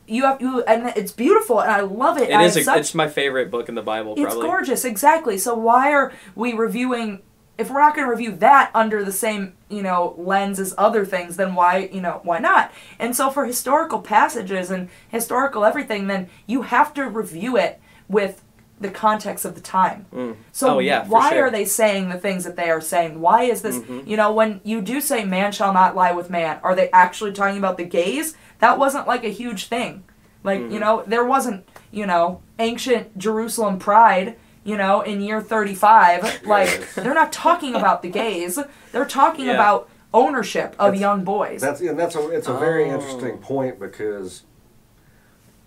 you have you, and it's beautiful, and I love it. It is. A, such- it's my favorite book in the Bible. it's Probably. gorgeous, exactly. So why are we reviewing? If we're not going to review that under the same you know lens as other things, then why you know why not? And so for historical passages and historical everything, then you have to review it with the context of the time. So Oh, yeah, why sure. are they saying the things that they are saying? Why is this? Mm-hmm. You know, when you do say "man shall not lie with man," are they actually talking about the gays? That wasn't like a huge thing. Like Mm-hmm. you know, there wasn't you know ancient Jerusalem pride. You know, in year thirty-five, like they're not talking about the gays. They're talking Yeah. about ownership of That's- young boys. That's and that's a it's a very Oh. interesting point because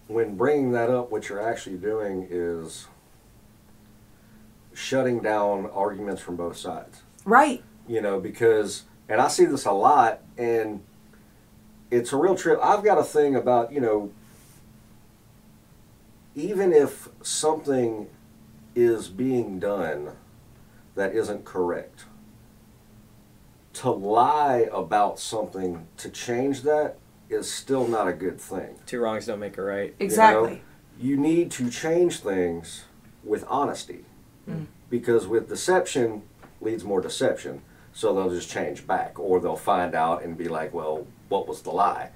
when bringing that up, what you're actually doing is shutting down arguments from both sides. right. You know, because and I see this a lot, and it's a real trip. I've got a thing about you know, even if something is being done that isn't correct, to lie about something to change that is still not a good thing. Two wrongs don't make a right. Exactly. You need to change things with honesty. Mm. Because with deception leads more deception. So they'll just change back or they'll find out and be like, well, what was the lie?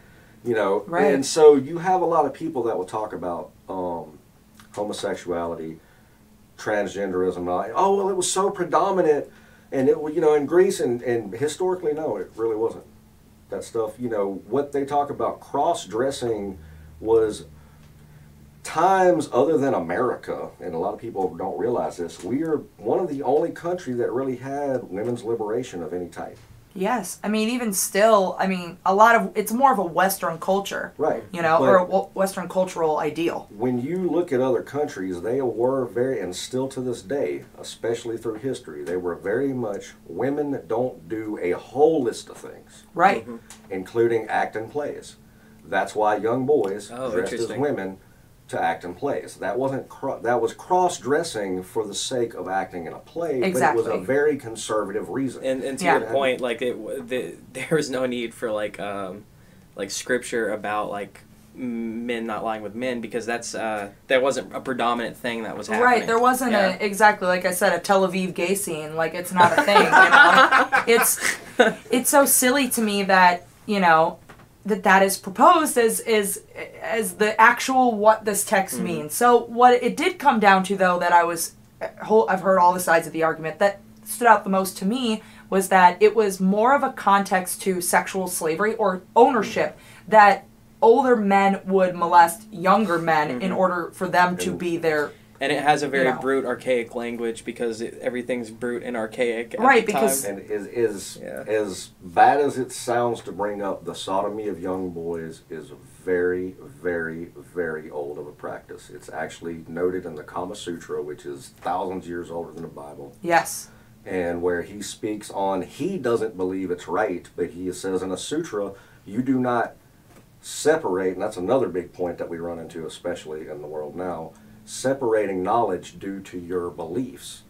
You know, Right. and so you have a lot of people that will talk about um, homosexuality, transgenderism. all- Oh, well, it was so predominant, and it, you know, in Greece and, and historically, no, it really wasn't. That stuff, you know, what they talk about cross dressing was times other than America, and a lot of people don't realize this. We are one of the only country that really had women's liberation of any type. Yes. I mean, even still, I mean, a lot of it's more of a Western culture, Right. you know, But- or a w- Western cultural ideal. when you look at other countries, they were very, and still to this day, especially through history, they were very much women that don't do a whole list of things, Right. Mm-hmm. including act and plays. That's why young boys Oh, dressed as women to act in plays. That wasn't cro- that was cross dressing for the sake of acting in a play, but it was a very conservative reason. And, and to Yeah. your point, like it, the, there was no need for like um, like scripture about like men not lying with men because that's uh, that wasn't a predominant thing that was happening. Right, there wasn't Yeah. a exactly like I said a Tel Aviv gay scene. Like it's not a thing. You know? it's it's so silly to me that you know that that is proposed as is as the actual what this text Mm-hmm. means. So what it did come down to though that I was whole I've heard all the sides of the argument that stood out the most to me was that it was more of a context to sexual slavery or ownership that older men would molest younger men in order for them to be their and it has a very you know. brute, archaic language because it, everything's brute and archaic. At Right, the because- time. And is, is Yeah. as bad as it sounds to bring up, the sodomy of young boys is very, very, very old of a practice. It's actually noted in the Kama Sutra, which is thousands of years older than the Bible, yes and where he speaks on he doesn't believe it's right, but he says in a sutra, you do not separate, and that's another big point that we run into, especially in the world now, separating knowledge due to your beliefs.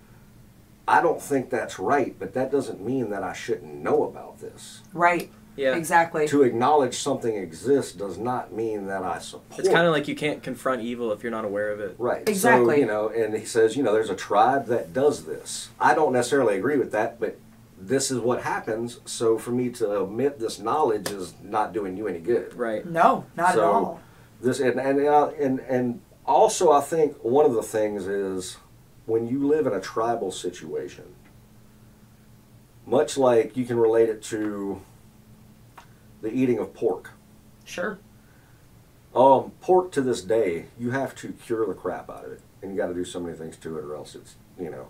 I don't think that's right, but that doesn't mean that I shouldn't know about this. right yeah, exactly To acknowledge something exists does not mean that I support. it's kind of like you can't confront evil if you're not aware of it. Right. Exactly. So, you know, and he says, you know, there's a tribe that does this. I don't necessarily agree with that, but this is what happens. So for me to omit this knowledge is not doing you any good. Right. no not at So- all This and and uh, and and also I think one of the things is when you live in a tribal situation, much like you can relate it to the eating of pork. sure Um, pork to this day, you have to cure the crap out of it, and you got to do so many things to it, or else it's you know.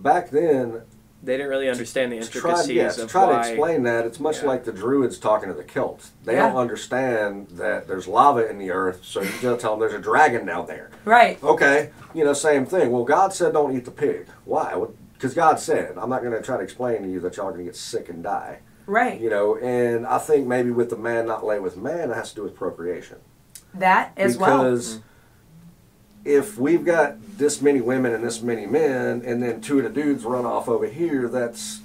Back then, They didn't really understand the to try, intricacies yeah, to of try why. to explain that, it's much Yeah. like the Druids talking to the Celts. They Yeah. don't understand that there's lava in the earth, so you just tell them there's a dragon down there. right Okay, you know, same thing. Well, God said don't eat the pig. Why? Because God said. I'm not going to try to explain to you that y'all are going to get sick and die. right You know, and I think maybe with the man not lay with man, it has to do with procreation. that as well because mm. If we've got this many women and this many men, and then two of the dudes run off over here, that's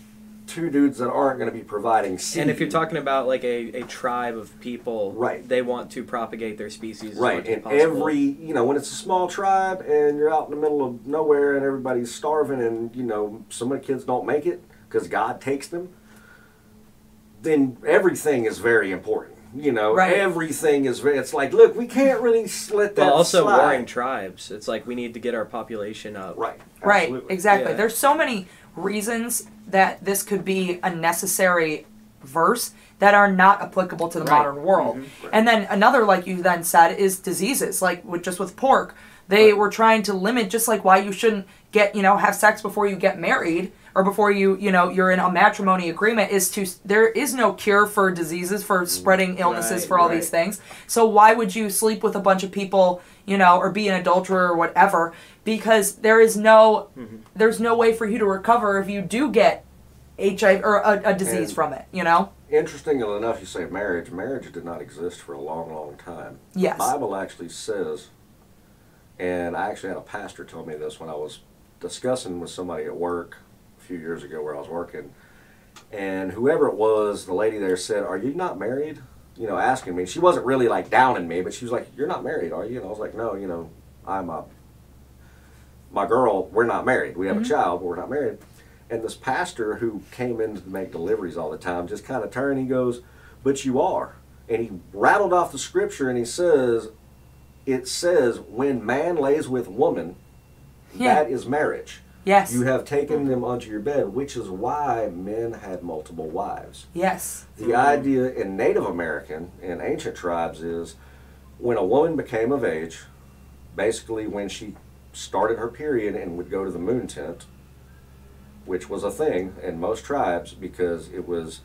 two dudes that aren't going to be providing seed. And if you're talking about like a, a tribe of people, Right. they want to propagate their species. Right, and every you know when it's a small tribe and you're out in the middle of nowhere and everybody's starving and you know some of the kids don't make it because God takes them, then everything is very important. You know, Right. everything is. It's like, look, we can't really let that. Well, also slide. warring tribes. It's like we need to get our population up. Right. right exactly Yeah. there's so many reasons that this could be a necessary verse that are not applicable to the Right. modern mm-hmm. world Right. and then another like you then said is diseases like with just with pork they Right. were trying to limit just like why you shouldn't get you know have sex before you get married or before you you know you're in a matrimony agreement is to there is no cure for diseases for spreading illnesses Right, for all right. these things so why would you sleep with a bunch of people you know or be an adulterer or whatever because there is no Mm-hmm. there's no way for you to recover if you do get hiv or a, a disease And- from it you know Interestingly enough, you say marriage. Marriage did not exist for a long, long time. Yes. The Bible actually says, and I actually had a pastor tell me this when I was discussing with somebody at work few years ago where I was working, and whoever it was, the lady there said, "Are you not married?" You know, asking me. She wasn't really like downing me, but she was like, "You're not married, are you?" And I was like, "No, you know, I'm a my girl. We're not married. We have a mm-hmm. child, but we're not married." And this pastor who came in to make deliveries all the time just kind of turned. He goes, "But you are." And he rattled off the scripture and he says, "It says when man lays with woman, Yeah. that is marriage. Yes You have taken them onto your bed, which is why men had multiple wives." yes The idea in Native American and ancient tribes is when a woman became of age, basically when she started her period and would go to the moon tent, which was a thing in most tribes because it was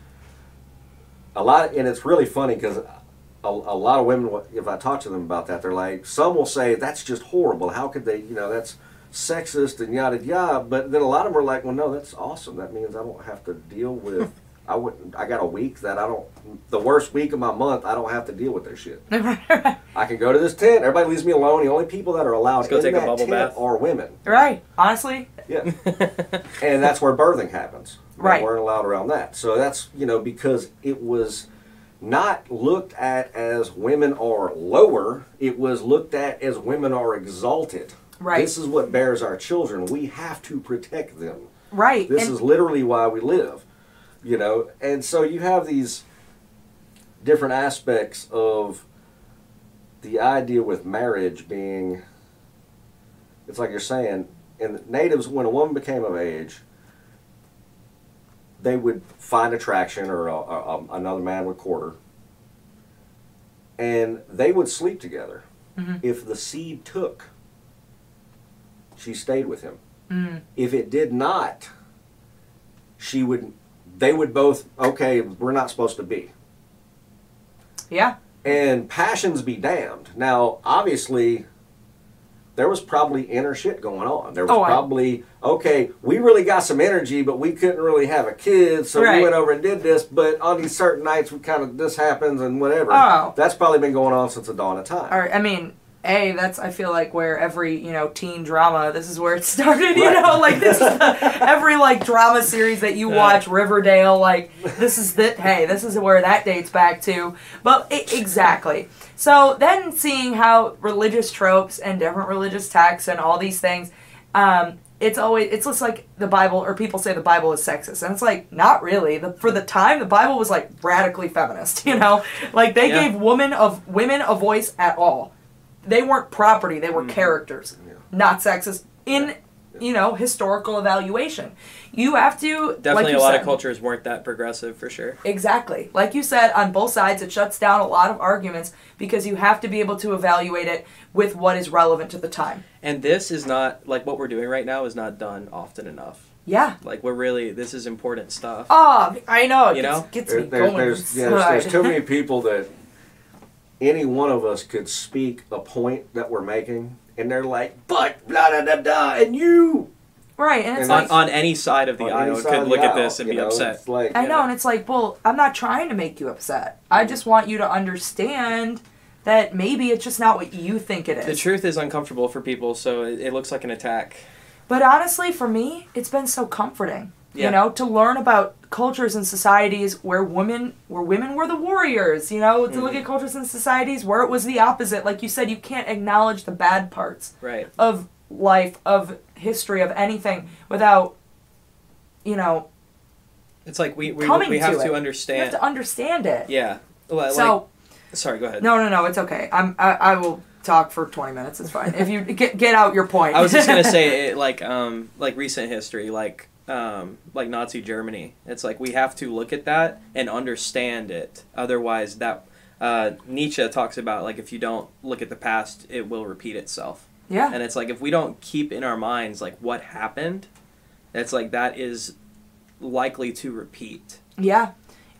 a lot, and it's really funny because a, a lot of women, if I talk to them about that, they're like, some will say that's just horrible. How could they, you know, that's sexist and yada yada. But then a lot of them are like, well, no, that's awesome. That means I don't have to deal with. I wouldn't. I got a week that I don't. The worst week of my month, I don't have to deal with their shit. I can go to this tent. Everybody leaves me alone. The only people that are allowed Let's go in take a that bubble tent bath. are women. right honestly Yeah, and that's where birthing happens. They Right. weren't allowed around that. So that's you know because it was not looked at as women are lower. It was looked at as women are exalted. Right. This is what bears our children. We have to protect them. right This and- is literally why we live. You know, and so you have these different aspects of the idea with marriage being it's like you're saying in the natives when a woman became of age they would find attraction or a, a, another man would court her and they would sleep together Mhm. if the seed took she stayed with him. Mm. if it did not she would they would both okay we're not supposed to be. Yeah. And passions be damned. Now obviously there was probably inner shit going on. There was Oh, I- probably okay we really got some energy but we couldn't really have a kid so Right. we went over and did this but on these certain nights we kind of this happens and whatever. Oh. that's probably been going on since the dawn of time. Or I mean, a that's I feel like where every you know teen drama this is where it started. You Right. know, like this the, every like drama series that you watch, Riverdale. Like this is the hey, this is where that dates back to. But i exactly. So then seeing how religious tropes and different religious texts and all these things. Um, it's always it's just like the Bible or people say the Bible is sexist and it's like not really the, for the time the Bible was like radically feminist you know like they Yeah. gave women of women a voice at all they weren't property they were Mm-hmm. characters Yeah. not sexist in you know historical evaluation you have to like Definitely you a lot said, of cultures weren't that progressive for sure. Exactly. Like you said, on both sides, it shuts down a lot of arguments because you have to be able to evaluate it with what is relevant to the time. And this is not like what we're doing right now is not done often enough. Yeah. Like we're really this is important stuff. Oh, I know. You gets, know? gets There- me there- going. there's, yeah, there's, there's too many people that any one of us could speak a point that we're making, and they're like, "But blah da da da," and you right, and it's And like on, on any side of the aisle could look the at this and be know, upset. Like, I know, yeah. and it's like, well, I'm not trying to make you upset. I just want you to understand that maybe it's just not what you think it is. The truth is uncomfortable for people, so it, it looks like an attack. But honestly, for me, it's been so comforting. Yeah. You know, to learn about cultures and societies where women where women were the warriors, you know, to look Mhm. at cultures and societies where it was the opposite. Like you said, you can't acknowledge the bad parts Right. of life, of history, of anything without you know, It's like we we, we have to to, it. you understand. have to understand it. yeah. Well, so like, sorry, go ahead. no no no, it's okay. I'm I, I will talk for twenty minutes, it's fine. if you get get out your point. I was just gonna say it, like um like recent history like um like Nazi Germany. It's like we have to look at that and understand it. Otherwise, that uh, Nietzsche talks about like if you don't look at the past, it will repeat itself. Yeah. And it's like if we don't keep in our minds like what happened, it's like that is likely to repeat. Yeah.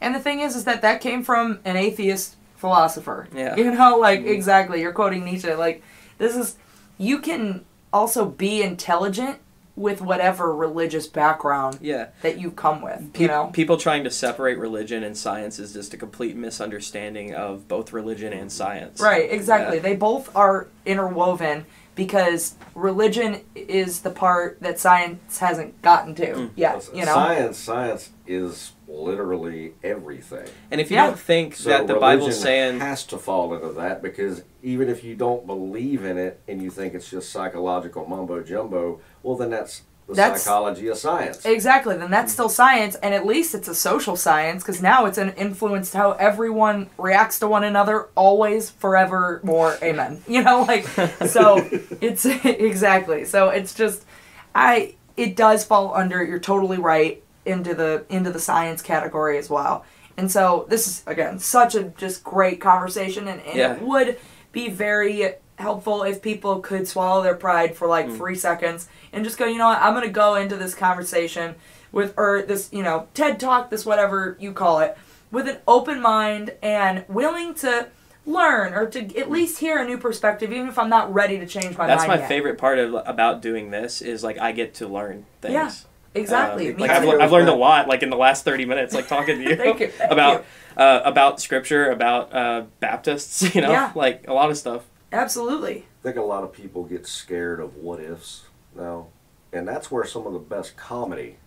And the thing is, is that that came from an atheist philosopher. Yeah. You know, like, exactly. You're quoting Nietzsche. Like, this is, you can also be intelligent with whatever religious background Yeah. that you come with, Pe- you know? People trying to separate religion and science is just a complete misunderstanding of both religion and science. Right, exactly. Yeah. They both are interwoven because religion is the part that science hasn't gotten to Mm. yet, you know? Science, science is literally everything. And if you Yeah. don't think So that the religion Bible's saying has to fall into that because even if you don't believe in it and you think it's just psychological mumbo jumbo, well then that's the That's- psychology of science. Exactly. Then that's hmm. still science, and at least it's a social science because now it's an influenced how everyone reacts to one another, always, forever, more. Amen. You know, like so. It's exactly. So it's just, I. It does fall under. You're totally right into the into the science category as well. And so this is again such a just great conversation, and, and Yeah. it would be very helpful if people could swallow their pride for like three seconds and just go, you know what, I'm gonna go into this conversation with or this, you know, TED talk, this whatever you call it, with an open mind and willing to learn or to at least hear a new perspective, even if I'm not ready to change my that's my yet. favorite part of about doing this is like I get to learn things. Yeah, Exactly. Um, like I've, I've learned a lot like in the last 30 minutes like talking to you, Thank you, thank about uh, about scripture about uh, baptists you know Yeah. like a lot of stuff Absolutely. I think a lot of people get scared of what ifs now, and that's where some of the best comedy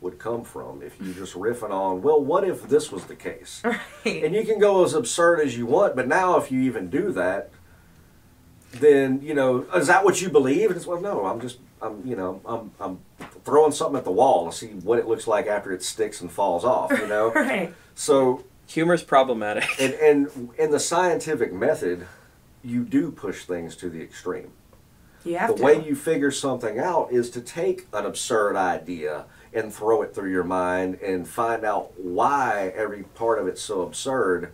would come from if you're just riffing on, well, what if this was the case? Right. And you can go as absurd as you want, but now if you even do that, then you know, is that what you believe? And it's well, no, I'm just, I'm, you know, I'm, I'm throwing something at the wall to see what it looks like after it sticks and falls off. You know, right. so humor's problematic and and in the scientific method, you do push things to the extreme. You have the to. way you figure something out is to take an absurd idea and throw it through your mind and find out why every part of it's so absurd.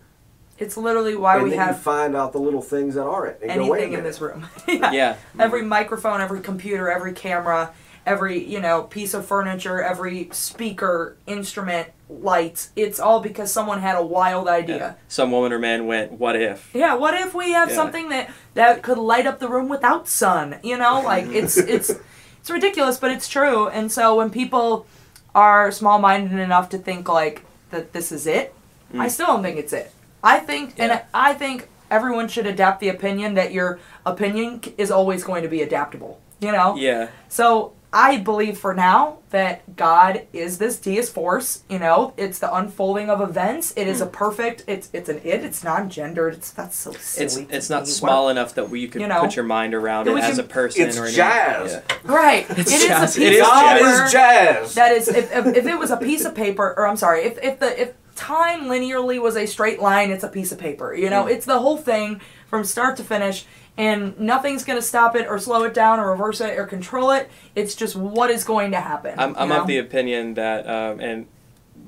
it's literally why and we then you find out the little things that aren't. And go, anything in this room. yeah. yeah Every microphone, every computer, every camera, every, you know, piece of furniture, every speaker, instrument, lights, it's all because someone had a wild idea. some woman or man went what if Yeah, what if we have Yeah. something that that could light up the room without sun? You know, like it's it's it's ridiculous, but it's true. And so when people are small-minded enough to think like that this is it, I still don't think it's it. I think and Mm. I think everyone should adapt the opinion that your opinion is always going to be adaptable. You know? yeah So I believe for now that God is this deist force. You know, it's the unfolding of events. It is Hmm. a perfect. It's it's an it. It's non-gendered. It's that's so silly. it's it's not small enough that we, you could You know, put your mind around it we as can- a person It's or an- jazz. yeah. Right. It's it is jazz. a It piece is of God paper jazz. that is if, if, if it was a piece of paper or I'm sorry if if the if time linearly was a straight line it's a piece of paper you Hmm. know it's the whole thing from start to finish and nothing's going to stop it or slow it down or reverse it or control it. It's just what is going to happen I'm, I'm of the opinion that, um, and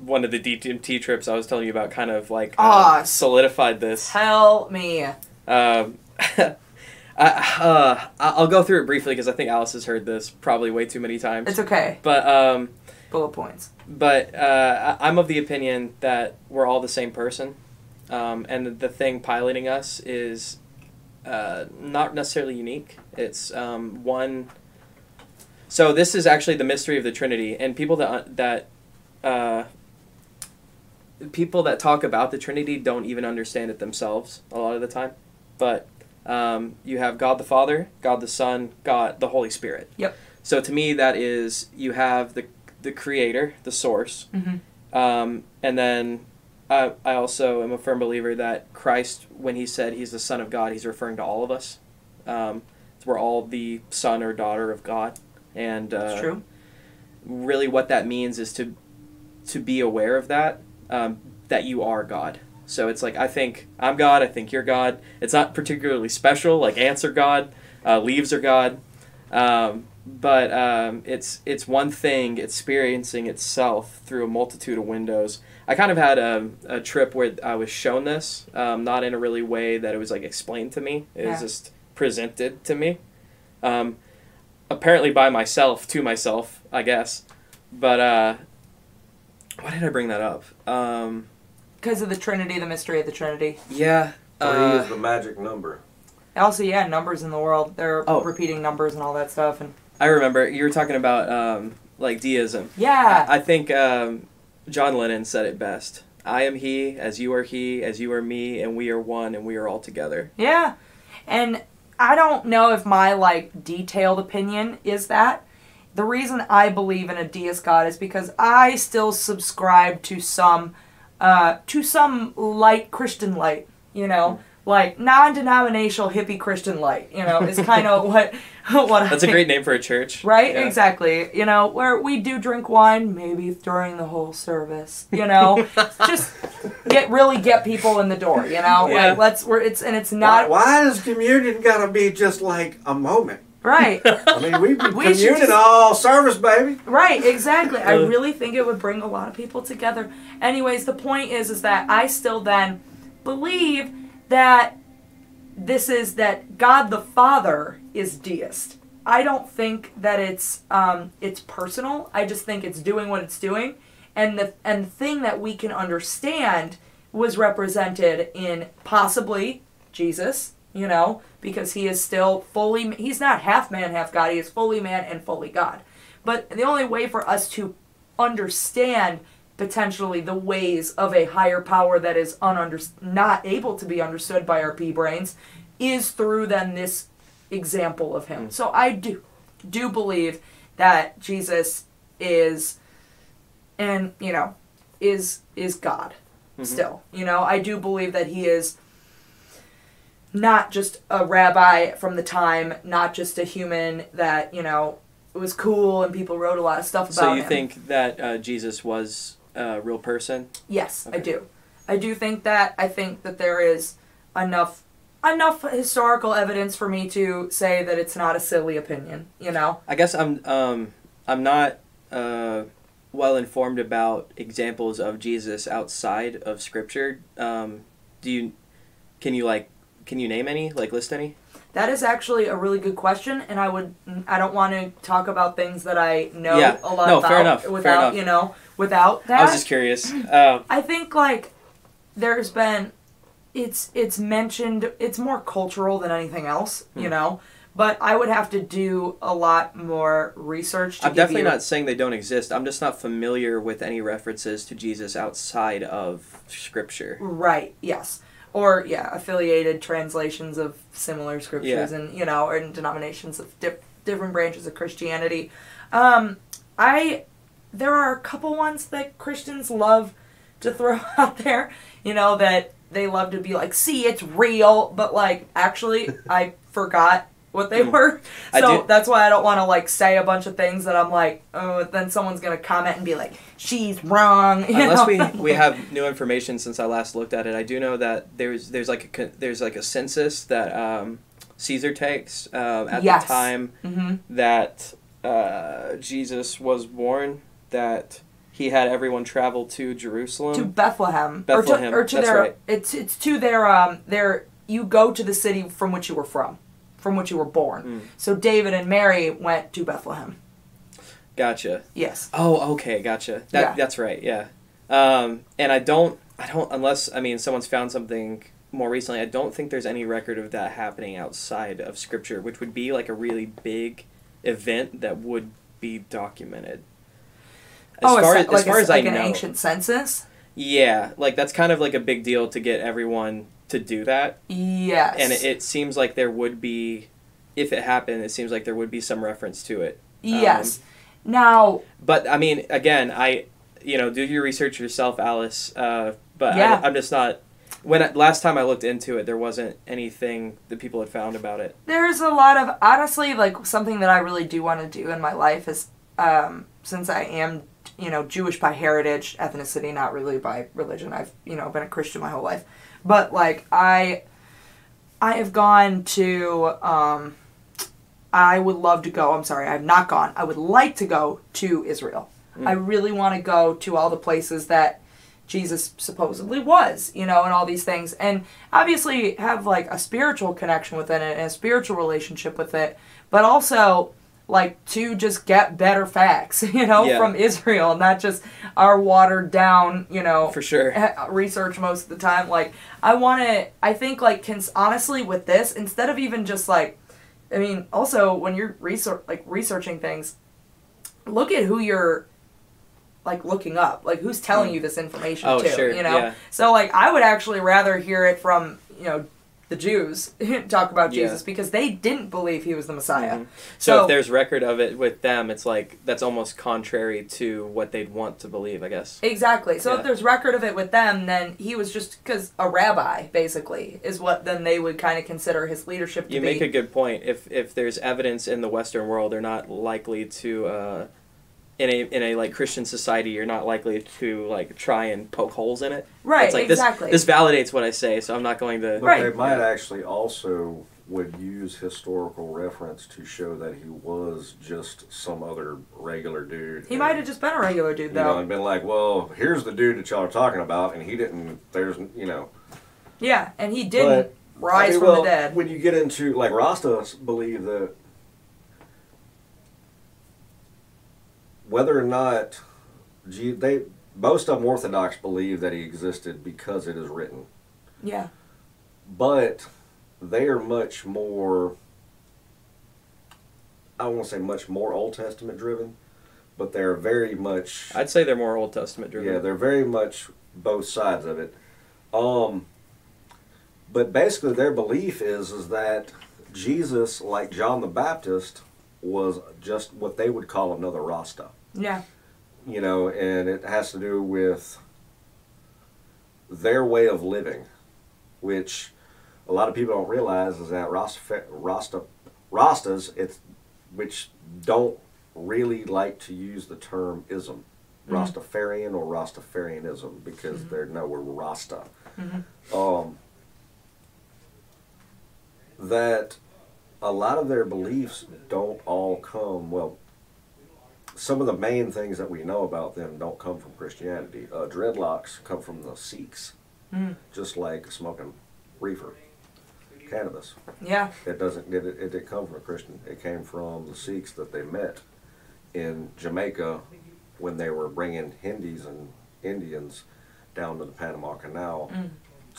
one of the DMT trips I was telling you about kind of like Ah, uh, solidified this. tell me. Um, I, uh, I'll go through it briefly because I think Alice has heard this probably way too many times. it's okay. But um, bullet points. but uh, I'm of the opinion that we're all the same person, um, and the thing piloting us is uh, not necessarily unique. It's um, one. So this is actually the mystery of the Trinity, and people that that uh, people that talk about the Trinity don't even understand it themselves a lot of the time. But um, you have God the Father, God the Son, God the Holy Spirit. Yep. So to me, that is you have the the Creator, the Source, Mhm. um, and then I, I also am a firm believer that Christ, when he said he's the Son of God, he's referring to all of us. Um, we're all the son or daughter of God, and uh, really what that means is to to be aware of that um, that you are God. So it's like I think I'm God, I think you're God. It's not particularly special, like ants are God, uh, leaves are God, um, but um, it's it's one thing experiencing itself through a multitude of windows. I kind of had a, a trip where I was shown this, um, not in a really way that it was like explained to me. It Yeah. was just presented to me. Um, apparently by myself to myself, I guess. But uh, why did I bring that up? Um, Because of the Trinity, the mystery of the Trinity. yeah. Three Uh, is the magic number. Also, yeah, numbers in the world. They're Oh. repeating numbers and all that stuff. And I remember you were talking about um, like deism. yeah, I think um, John Lennon said it best. I am he, as you are he, as you are me, and we are one, and we are all together. Yeah. And I don't know if my like detailed opinion is that. The reason I believe in a deist God is because I still subscribe to some uh to some light Christian light, you know, like non-denominational hippie Christian light, you know, is kind of what what That's a I, great name for a church. Right, Yeah. exactly. You know, where we do drink wine maybe during the whole service. You know, just get really get people in the door. You know, Yeah. like let's. We're it's and it's not why does communion gotta be just like a moment? right. I mean, we've been We should communing just- all service, baby. Right, exactly. I Uh. really think it would bring a lot of people together. Anyways, the point is is that I still then believe that this is that God the Father is deist. I don't think that it's um, it's personal. I just think it's doing what it's doing, and the and the thing that we can understand was represented in possibly Jesus. You know, because he is still fully. He's not half man, half God. He is fully man and fully God. But the only way for us to understand potentially the ways of a higher power that is ununder- not able to be understood by our pea brains is through then this example of him. So I do do believe that Jesus is and you know is is God still. You know, I do believe that he is not just a rabbi from the time, not just a human that, you know, was cool and people wrote a lot of stuff about So you him. think that uh, Jesus was a real person? Yes, I do. I do think that. I think that there is enough enough historical evidence for me to say that it's not a silly opinion. You know. I guess I'm um, I'm not uh, well informed about examples of Jesus outside of Scripture. Um, do you? Can you like? Can you name any? Like list any? That is actually a really good question, and I would I don't want to talk about things that I know Yeah. a lot No, about fair enough, fair without enough. you know without that. I was just curious. Um, I think like there's been it's it's mentioned it's more cultural than anything else, Hmm. you know. But I would have to do a lot more research to I'm definitely you not saying they don't exist. I'm just not familiar with any references to Jesus outside of Scripture. Right, yes. Or yeah, affiliated translations of similar scriptures Yeah. and you know, or in denominations of dif- different branches of Christianity. Um I there are a couple ones that Christians love to throw out there, you know, that they love to be like, "See, it's real," but like actually I forgot what they Hmm. were. So that's why I don't want to like say a bunch of things that I'm like, "Oh, then someone's going to comment and be like, "She's wrong." you Unless know? we, we have new information since I last looked at it, I do know that there's there's like a there's like a census that um, Caesar takes um, at Yes. the time Mhm. that uh, Jesus was born. That he had everyone travel to Jerusalem. to Bethlehem, Bethlehem, or to, or to that's their right. it's it's to their um their you go to the city from which you were from, from which you were born. Mm. So David and Mary went to Bethlehem. gotcha. Yes. Oh, okay, gotcha. That Yeah. that's right. Yeah. Um, and I don't I don't unless I mean someone's found something more recently. I don't think there's any record of that happening outside of Scripture, which would be like a really big event that would be documented. As oh, far as, like as far a, as like I an know, ancient census. yeah, like that's kind of like a big deal to get everyone to do that, Yes. and it, it seems like there would be, if it happened, it seems like there would be some reference to it. yes. now, But I mean, again, I, you know, do your research yourself, Alice. Uh, but Yeah. I, I'm just not. When last time I looked into it, there wasn't anything that people had found about it. there's a lot of honestly like something that I really do want to do in my life is um since I am you know Jewish by heritage, ethnicity, not really by religion. I've you know been a Christian my whole life, but like I I have gone to um I would love to go. I'm sorry, I have not gone. I would like to go to Israel. I really want to go to all the places that Jesus supposedly was, you know, and all these things. And obviously have like a spiritual connection with it and a spiritual relationship with it. But also, like to just get better facts, you know, Yeah. from Israel, not just our watered down, you know, For sure. Eh, research most of the time. Like, I want to, I think, like, cons- honestly, with this, instead of even just like, I mean, also when you're research like researching things, look at who you're like looking up, like who's telling mm. you this information Oh, too. sure, You know, yeah. so like I would actually rather hear it from you know the Jews talk about Yeah. Jesus because they didn't believe he was the Messiah. Mhm. So, So, if there's record of it with them, it's like that's almost contrary to what they'd want to believe, I guess. Exactly. So Yeah. if there's record of it with them, then he was just because a rabbi, basically, is what then they would kind of consider his leadership to You be. make a good point. If if there's evidence in the Western world, they're not likely to. Uh, in a in a like Christian society, you're not likely to like try and poke holes in it. right. It's like exactly. this. This validates what I say, so I'm not going to. But Right. they might actually also would use historical reference to show that he was just some other regular dude. he And, might have just been a regular dude, you know, though. and been like, well, here's the dude that y'all are talking about, and he didn't. There's, you know, yeah, and he didn't But, rise I mean, from well, the dead. When you get into like Rastas believe that whether or not they most of them Orthodox believe that he existed because it is written, yeah. but they are much more. I won't say much more Old Testament driven, but they're very much. I'd say they're more Old Testament driven. Yeah, they're very much both sides of it. Um, but basically, their belief is is that Jesus, like John the Baptist, was just what they would call another Rasta. Yeah. You know, and it has to do with their way of living, which a lot of people don't realize is that Rasta, Rasta Rastas, it's which don't really like to use the term ism. Mm-hmm. Rastafarian or Rastafarianism because mm-hmm. they're no, we're Rasta. Mm-hmm. Um, that a lot of their beliefs don't all come well. Some of the main things that we know about them don't come from Christianity. Uh, dreadlocks come from the Sikhs, Mm. just like smoking reefer, cannabis. Yeah. It doesn't. It, it didn't come from a Christian. It came from the Sikhs that they met in Jamaica when they were bringing Hindis and Indians down to the Panama Canal Mm.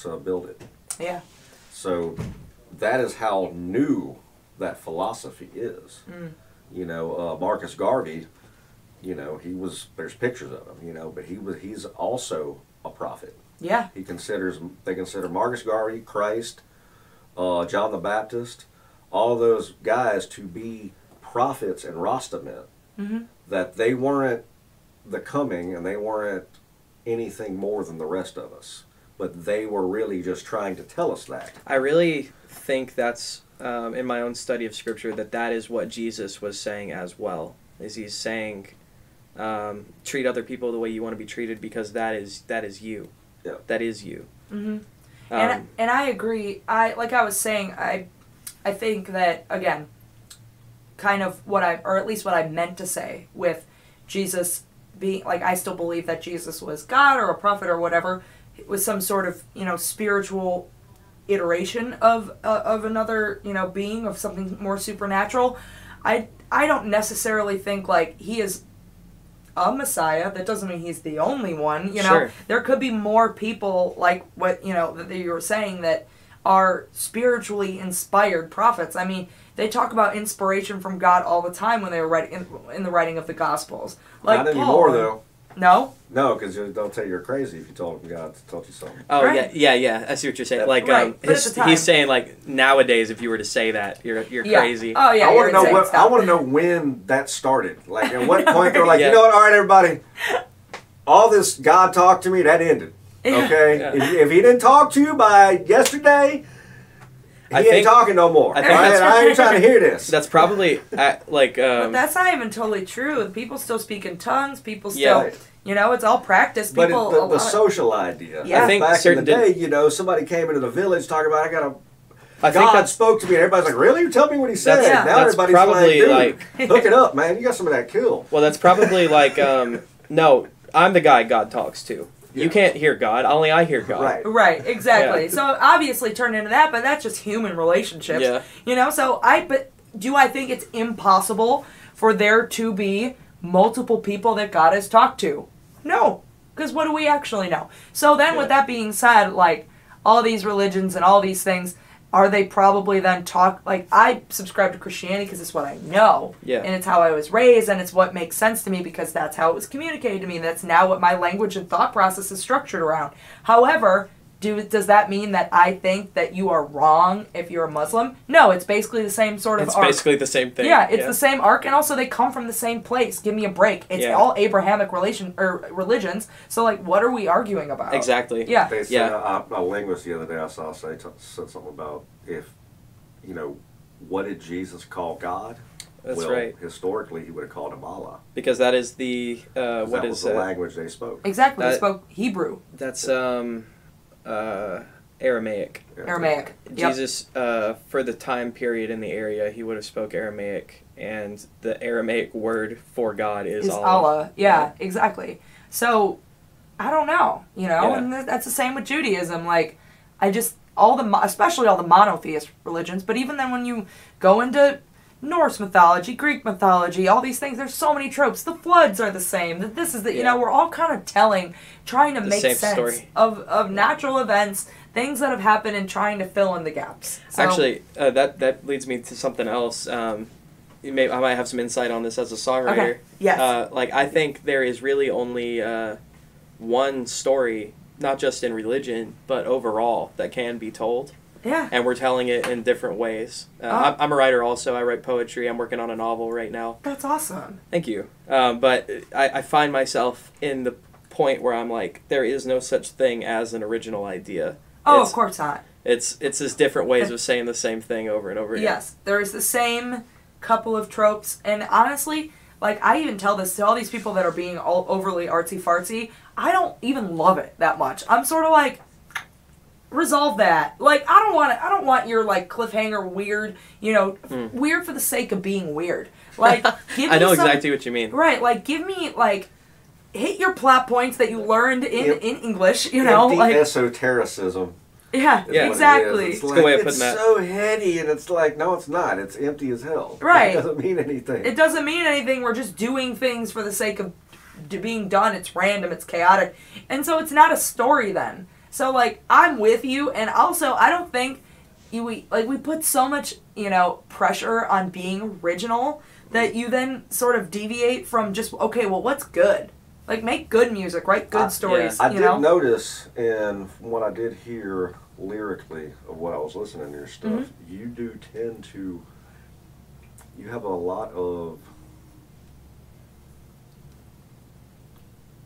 to build it. Yeah. So that is how new that philosophy is. Mm. You know, uh, Marcus Garvey. You know, he was. There's pictures of him. You know, but he was. He's also a prophet. Yeah. He considers they consider Marcus Garvey, Christ, uh, John the Baptist, all those guys to be prophets and Rasta men. Mhm. That they weren't the coming and they weren't anything more than the rest of us, but they were really just trying to tell us that. I really think that's um, in my own study of scripture that that is what Jesus was saying as well. Is he's saying, um, treat other people the way you want to be treated because that is that is you. Yeah. That is you. Mm-hmm. Um, and I, and I agree. I like I was saying. I I think that again, kind of what I or at least what I meant to say with Jesus being like I still believe that Jesus was God or a prophet or whatever. It was some sort of you know spiritual iteration of uh, of another you know being of something more supernatural. I I don't necessarily think like he is a messiah. That doesn't mean he's the only one. You know, Sure. there could be more people like what you know that you were saying that are spiritually inspired prophets. I mean, they talk about inspiration from God all the time when they were writing in, in the writing of the Gospels. Like Not Paul. though. No. No, because they'll tell you you're crazy if you told them God told you something. Oh Right. yeah, yeah, yeah. I see what you're saying. Like, Right, um, his, he's saying like nowadays, if you were to say that, you're you're Yeah. crazy. Oh yeah. I want to know insane what I want to know when that started. Like at what point they're like, Yeah. you know what? All right, everybody, all this God talk to me that ended. Okay, Yeah. if, if he didn't talk to you by yesterday, he I ain't think- talking no more. I think all right? that's- I ain't trying to hear this. That's probably at, like But um, that's not even totally true. People still speak in tongues. People still, Yeah. You know, it's all practice. but it, People, the, the social idea. Yeah. I think back in the certain day, you know, somebody came into the village talking about I got a I think God that's spoke to me, and everybody's like, "Really? Tell me what he said." That's- now that's everybody's probably, like, "Dude, hook it up, man. You got some of that kill." well, that's probably like um, no, I'm the guy God talks to. Yeah. You can't hear God. Only I hear God. Right. Right, exactly. Yeah. So obviously turned into that, but that's just human relationships. Yeah. You know, so I but do I think it's impossible for there to be multiple people that God has talked to? No, because what do we actually know? So then, Yeah. with that being said, like all these religions and all these things, are they probably then talk like I subscribe to Christianity because it's what I know, Yeah. and it's how I was raised, and it's what makes sense to me because that's how it was communicated to me. And that's now what my language and thought process is structured around. However, do does that mean that I think that you are wrong if you're a Muslim? No, it's basically the same sort of It's arc. basically the same thing. Yeah, it's the same arc, and also they come from the same place. Give me a break. It's Yeah. all Abrahamic relation or religions. So like, what are we arguing about? Exactly. Yeah. They said, Yeah. uh, a linguist the other day I saw say t- said something about if, you know, what did Jesus call God? That's well, right. Historically, he would have called him Allah. Because that is the uh, 'cause what that is was the that? language they spoke. Exactly. they spoke Hebrew, That's um, uh, Aramaic. Aramaic. Yep. Jesus, uh, for the time period in the area, he would have spoke Aramaic, and the Aramaic word for God is, is Allah. Allah. Yeah, exactly. So, I don't know, you know, Yeah. and th- that's the same with Judaism. Like, I just all the mo- especially all the monotheist religions, but even then when you go into Norse mythology, Greek mythology, all these things, there's so many tropes. The floods are the same. That this is the you know we're all kind of telling, trying to The make sense story. of of natural events, things that have happened, and trying to fill in the gaps. So, Actually, uh, that that leads me to something else. Um, you may I might have some insight on this as a songwriter. Okay. Yes. Uh, like I think there is really only uh, one story, not just in religion, but overall that can be told, yeah. and we're telling it in different ways. Uh, Oh. I'm, I'm a writer also. I write poetry. I'm working on a novel right now. That's awesome. Thank you. Um, but I, I find myself in the point where I'm like, there is no such thing as an original idea. Oh, It's- of course not. It's it's just different ways of saying the same thing over and over again. Yes, there is the same couple of tropes, and honestly, like I even tell this to all these people that are being all overly artsy fartsy. I don't even love it that much. I'm sort of like, resolve that. Like I don't want it. I don't want your like cliffhanger weird. You know, Hmm. weird for the sake of being weird. Like give me I know some- exactly what you mean. right. Like give me like hit your plot points that you learned in Yep. in English. You know, Empty like esotericism. yeah, Yeah. what it exactly. It's, like, way of it's that. so heady, and it's like, no, it's not. It's empty as hell. Right. It doesn't mean anything. It doesn't mean anything. We're just doing things for the sake of d- being done. It's random. It's chaotic, and so it's not a story then. So like I'm with you, and also I don't think you we like we put so much you know pressure on being original that you then sort of deviate from just okay. Well, what's good? Like make good music, write good I- stories. I you did know. notice in what I did hear lyrically of what I was listening to your stuff, Mm-hmm. you do tend to you have a lot of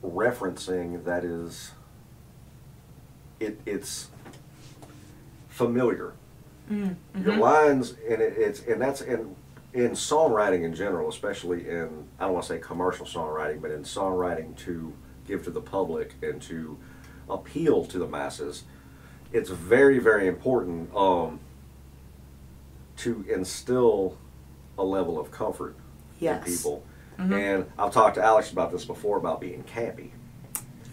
referencing that is it it's familiar. Mm, Your mhm. lines and it, it's and that's in in songwriting in general, especially in I don't want to say commercial songwriting, but in songwriting to give to the public and to appeal to the masses, it's very very important um, to instill a level of comfort Yes. in people. Mhm. And I've talked to Alex about this before about being campy.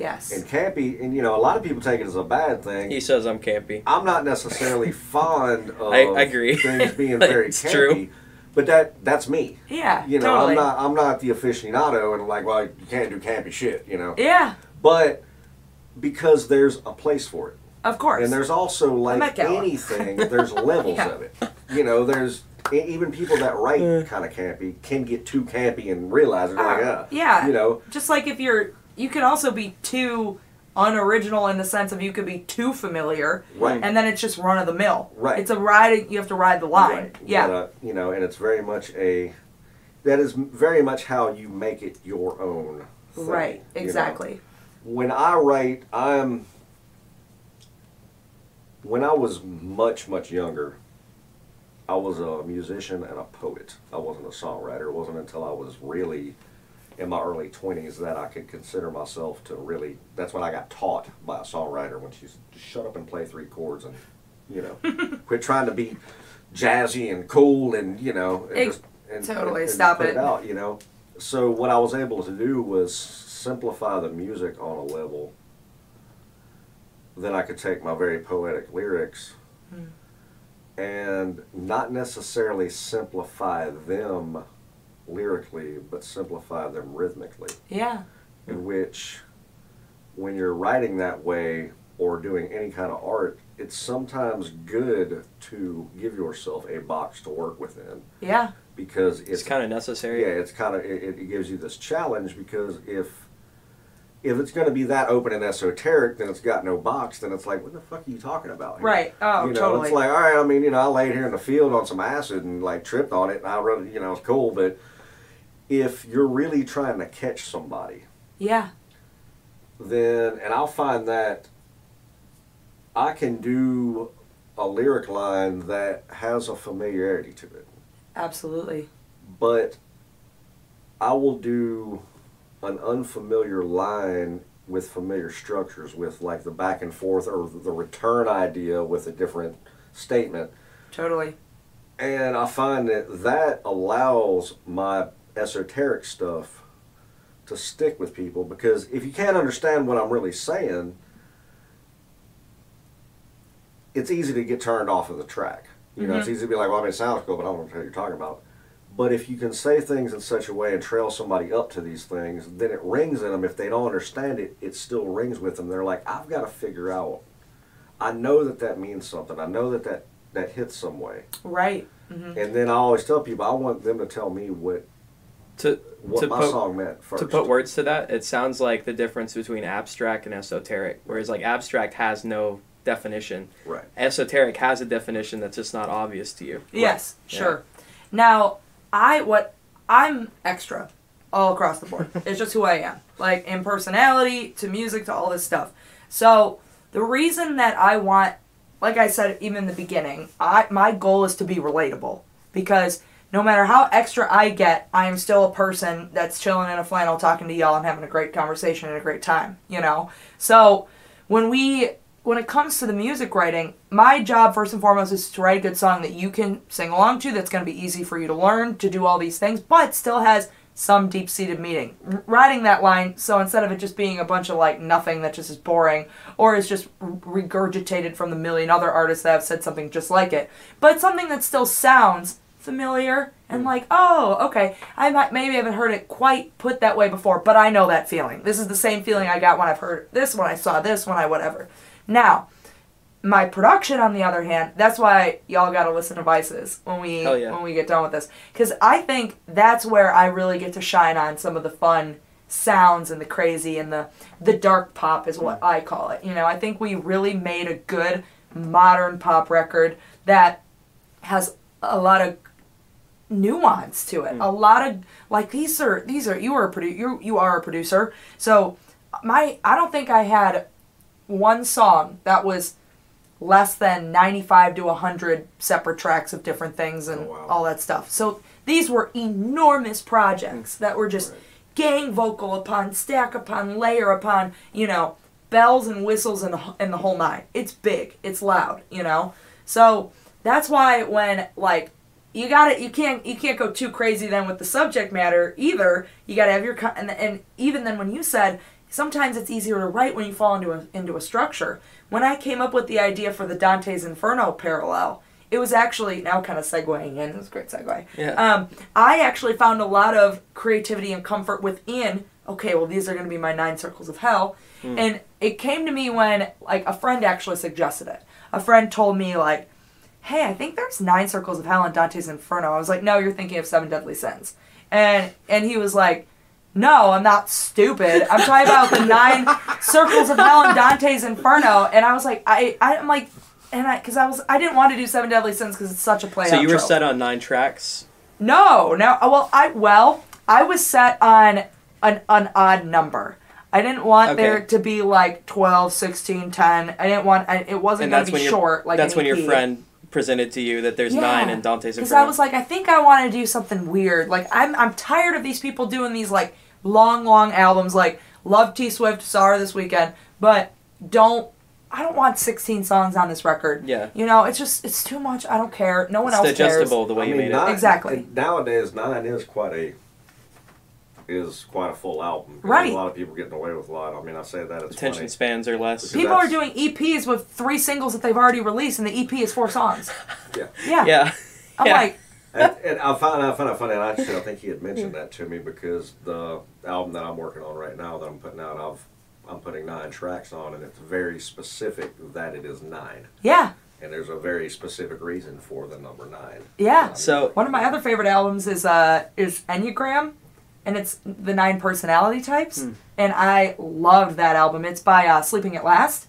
Yes. And campy, and you know, a lot of people take it as a bad thing. He says I'm campy. I'm not necessarily fond of I- I agree. things being very It's campy, true. but that that's me. yeah. You know, totally. I'm not I'm not the aficionado and like, well, you can't do campy shit, you know. Yeah. But because there's a place for it, Of course. and there's also like anything, there's levels Yeah. of it. You know, there's e- even people that write kind of campy can get too campy and realize it. They're like, Uh, ah, yeah. you know, just like if you're you can also be too unoriginal in the sense of you could be too familiar right. and then it's just run of the mill Right. it's a ride you have to ride the line Right. yeah But, uh, you know, and it's very much a that is very much how you make it your own. thing, right you know. exactly When I write, I'm when I was much much younger. I was a musician and a poet. I wasn't a songwriter. It wasn't until I was really in my early 20s that I could consider myself to really. That's when I got taught by a songwriter when she's just shut up and play three chords and, you know, quit trying to be jazzy and cool and, you know, and Ex- just and, totally, and stop put it. out, you know. So what I was able to do was simplify the music on a level. Then I could take my very poetic lyrics Hmm. and not necessarily simplify them lyrically, but simplify them rhythmically. Yeah. In which, when you're writing that way or doing any kind of art, it's sometimes good to give yourself a box to work within Yeah. because It's it's kind of necessary. yeah, it's kind of it, it gives you this challenge because if if it's going to be that open and esoteric, then it's got no box. Then it's like, what the fuck are you talking about? here? Right. Oh, you know, totally. it's like, all right. I mean, you know, I laid here in the field on some acid and like tripped on it, and I really, you know, it's cool. But if you're really trying to catch somebody, yeah. then and I'll find that I can do a lyric line that has a familiarity to it Absolutely. but I will do an unfamiliar line with familiar structures, with like the back and forth or the return idea with a different statement. Totally. And I find that that allows my esoteric stuff to stick with people because if you can't understand what I'm really saying, it's easy to get turned off of the track. You know, it's easy to be like, well, I mean, it sounds cool, but I don't know what you're talking about. But if you can say things in such a way and trail somebody up to these things, then it rings in them. If they don't understand it, it still rings with them. They're like, I've got to figure out. I know that that means something. I know that that, that hits some way. Right. hmm And then I always tell people, I want them to tell me what To what To my put- song meant first. to put words to that, it sounds like the difference between abstract and esoteric. Whereas like abstract has no definition, right. esoteric has a definition that's just not obvious to you. Yes, Yeah. sure. Now, I what I'm extra all across the board. it's just who I am. Like in personality to music to all this stuff. So, the reason that I want like I said even in the beginning, I my goal is to be relatable because no matter how extra I get, I am still a person that's chilling in a flannel talking to y'all and having a great conversation and a great time, you know? So, when we when it comes to the music writing, my job first and foremost is to write a good song that you can sing along to, that's to be easy for you to learn, to do all these things, but still has some deep seated meaning. Writing that line, so instead of it just being a bunch of like nothing that just is boring, or is just regurgitated from the million other artists that have said something just like it, but something that still sounds familiar and like, oh, okay, I might, maybe haven't heard it quite put that way before, but I know that feeling. This is the same feeling I got when I've heard this, when I saw this, when I whatever. Now, my production, on the other hand, that's why y'all gotta listen to Vices when we yeah. when we get done with this, because I think that's where I really get to shine on some of the fun sounds and the crazy and the the dark pop is what I call it. You know, I think we really made a good modern pop record that has a lot of nuance to it. Mm. A lot of like these are these are you are a produ- you you are a producer. So my I don't think I had one song that was less than 95 to 100 separate tracks of different things and Oh, wow. all that stuff. So these were enormous projects that were just Right. gang vocal upon stack upon layer upon, you know, bells and whistles and the, and the whole nine. It's big, it's loud, you know. So that's why when like you got to you can't you can't go too crazy then with the subject matter either. You got to have your and and even then when you said sometimes it's easier to write when you fall into a into a structure. When I came up with the idea for the Dante's Inferno parallel, it was actually now kind of segueing in. It was a great segue. Yeah. Um, I actually found a lot of creativity and comfort within. Okay, well these are going to be my nine circles of hell, and it came to me when like a friend actually suggested it. A friend told me like, "Hey, I think there's nine circles of hell in Dante's Inferno." I was like, "No, you're thinking of Seven Deadly Sins," and and he was like. No, I'm not stupid. I'm talking about the nine circles of hell in Dante's Inferno, and I was like, I, I'm like, and I, because I was, I didn't want to do Seven Deadly Sins because it's such a play. So you were trope. set on nine tracks. No, no. uh, Well, I well, I was set on an an odd number. I didn't want Okay. there to be like 12, 16, 10. I didn't want I, it wasn't going that's to when be your short like that's an when your friend presented to you that there's nine in Dante's Because I was like, I think I want to do something weird. Like I'm I'm tired of these people doing these like long, long albums. Like love T Swift, saw her this weekend, but don't. I don't want 16 songs on this record. Yeah. You know, it's just it's too much. I don't care. No one it's else cares. digestible the way I you mean, made nine, it. Exactly. Nowadays, nine is quite a. is quite a full album. Right. A lot of people getting away with a lot. I mean, I say that it's Attention funny. spans are less. Because People are doing EPs with three singles that they've already released, and the EP is four songs. Yeah. Yeah. Yeah. I'm Yeah. like, and, and I found I found it funny. And I actually, I think he had mentioned that to me because the album that I'm working on right now that I'm putting out, I've I'm putting nine tracks on, and it's very specific that it is nine. yeah, And there's a very specific reason for the number nine. yeah. So One of my other favorite albums is uh is Enneagram, and it's the nine personality types, Hmm. and I loved that album. It's by uh, Sleeping at Last,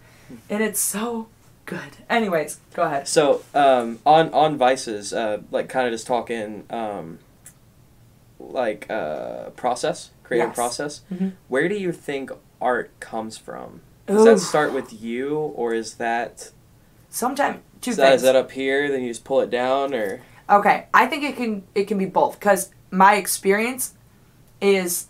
and it's so good. Anyways, go ahead. So um, on on vices, uh, like kind of just talking, um, like uh, process, creative Yes. process. Mhm. Where do you think art comes from? Does that start with you, or is that Sometime two is that, is that up here? Then you just pull it down, or Okay, I think it can it can be both because my experience is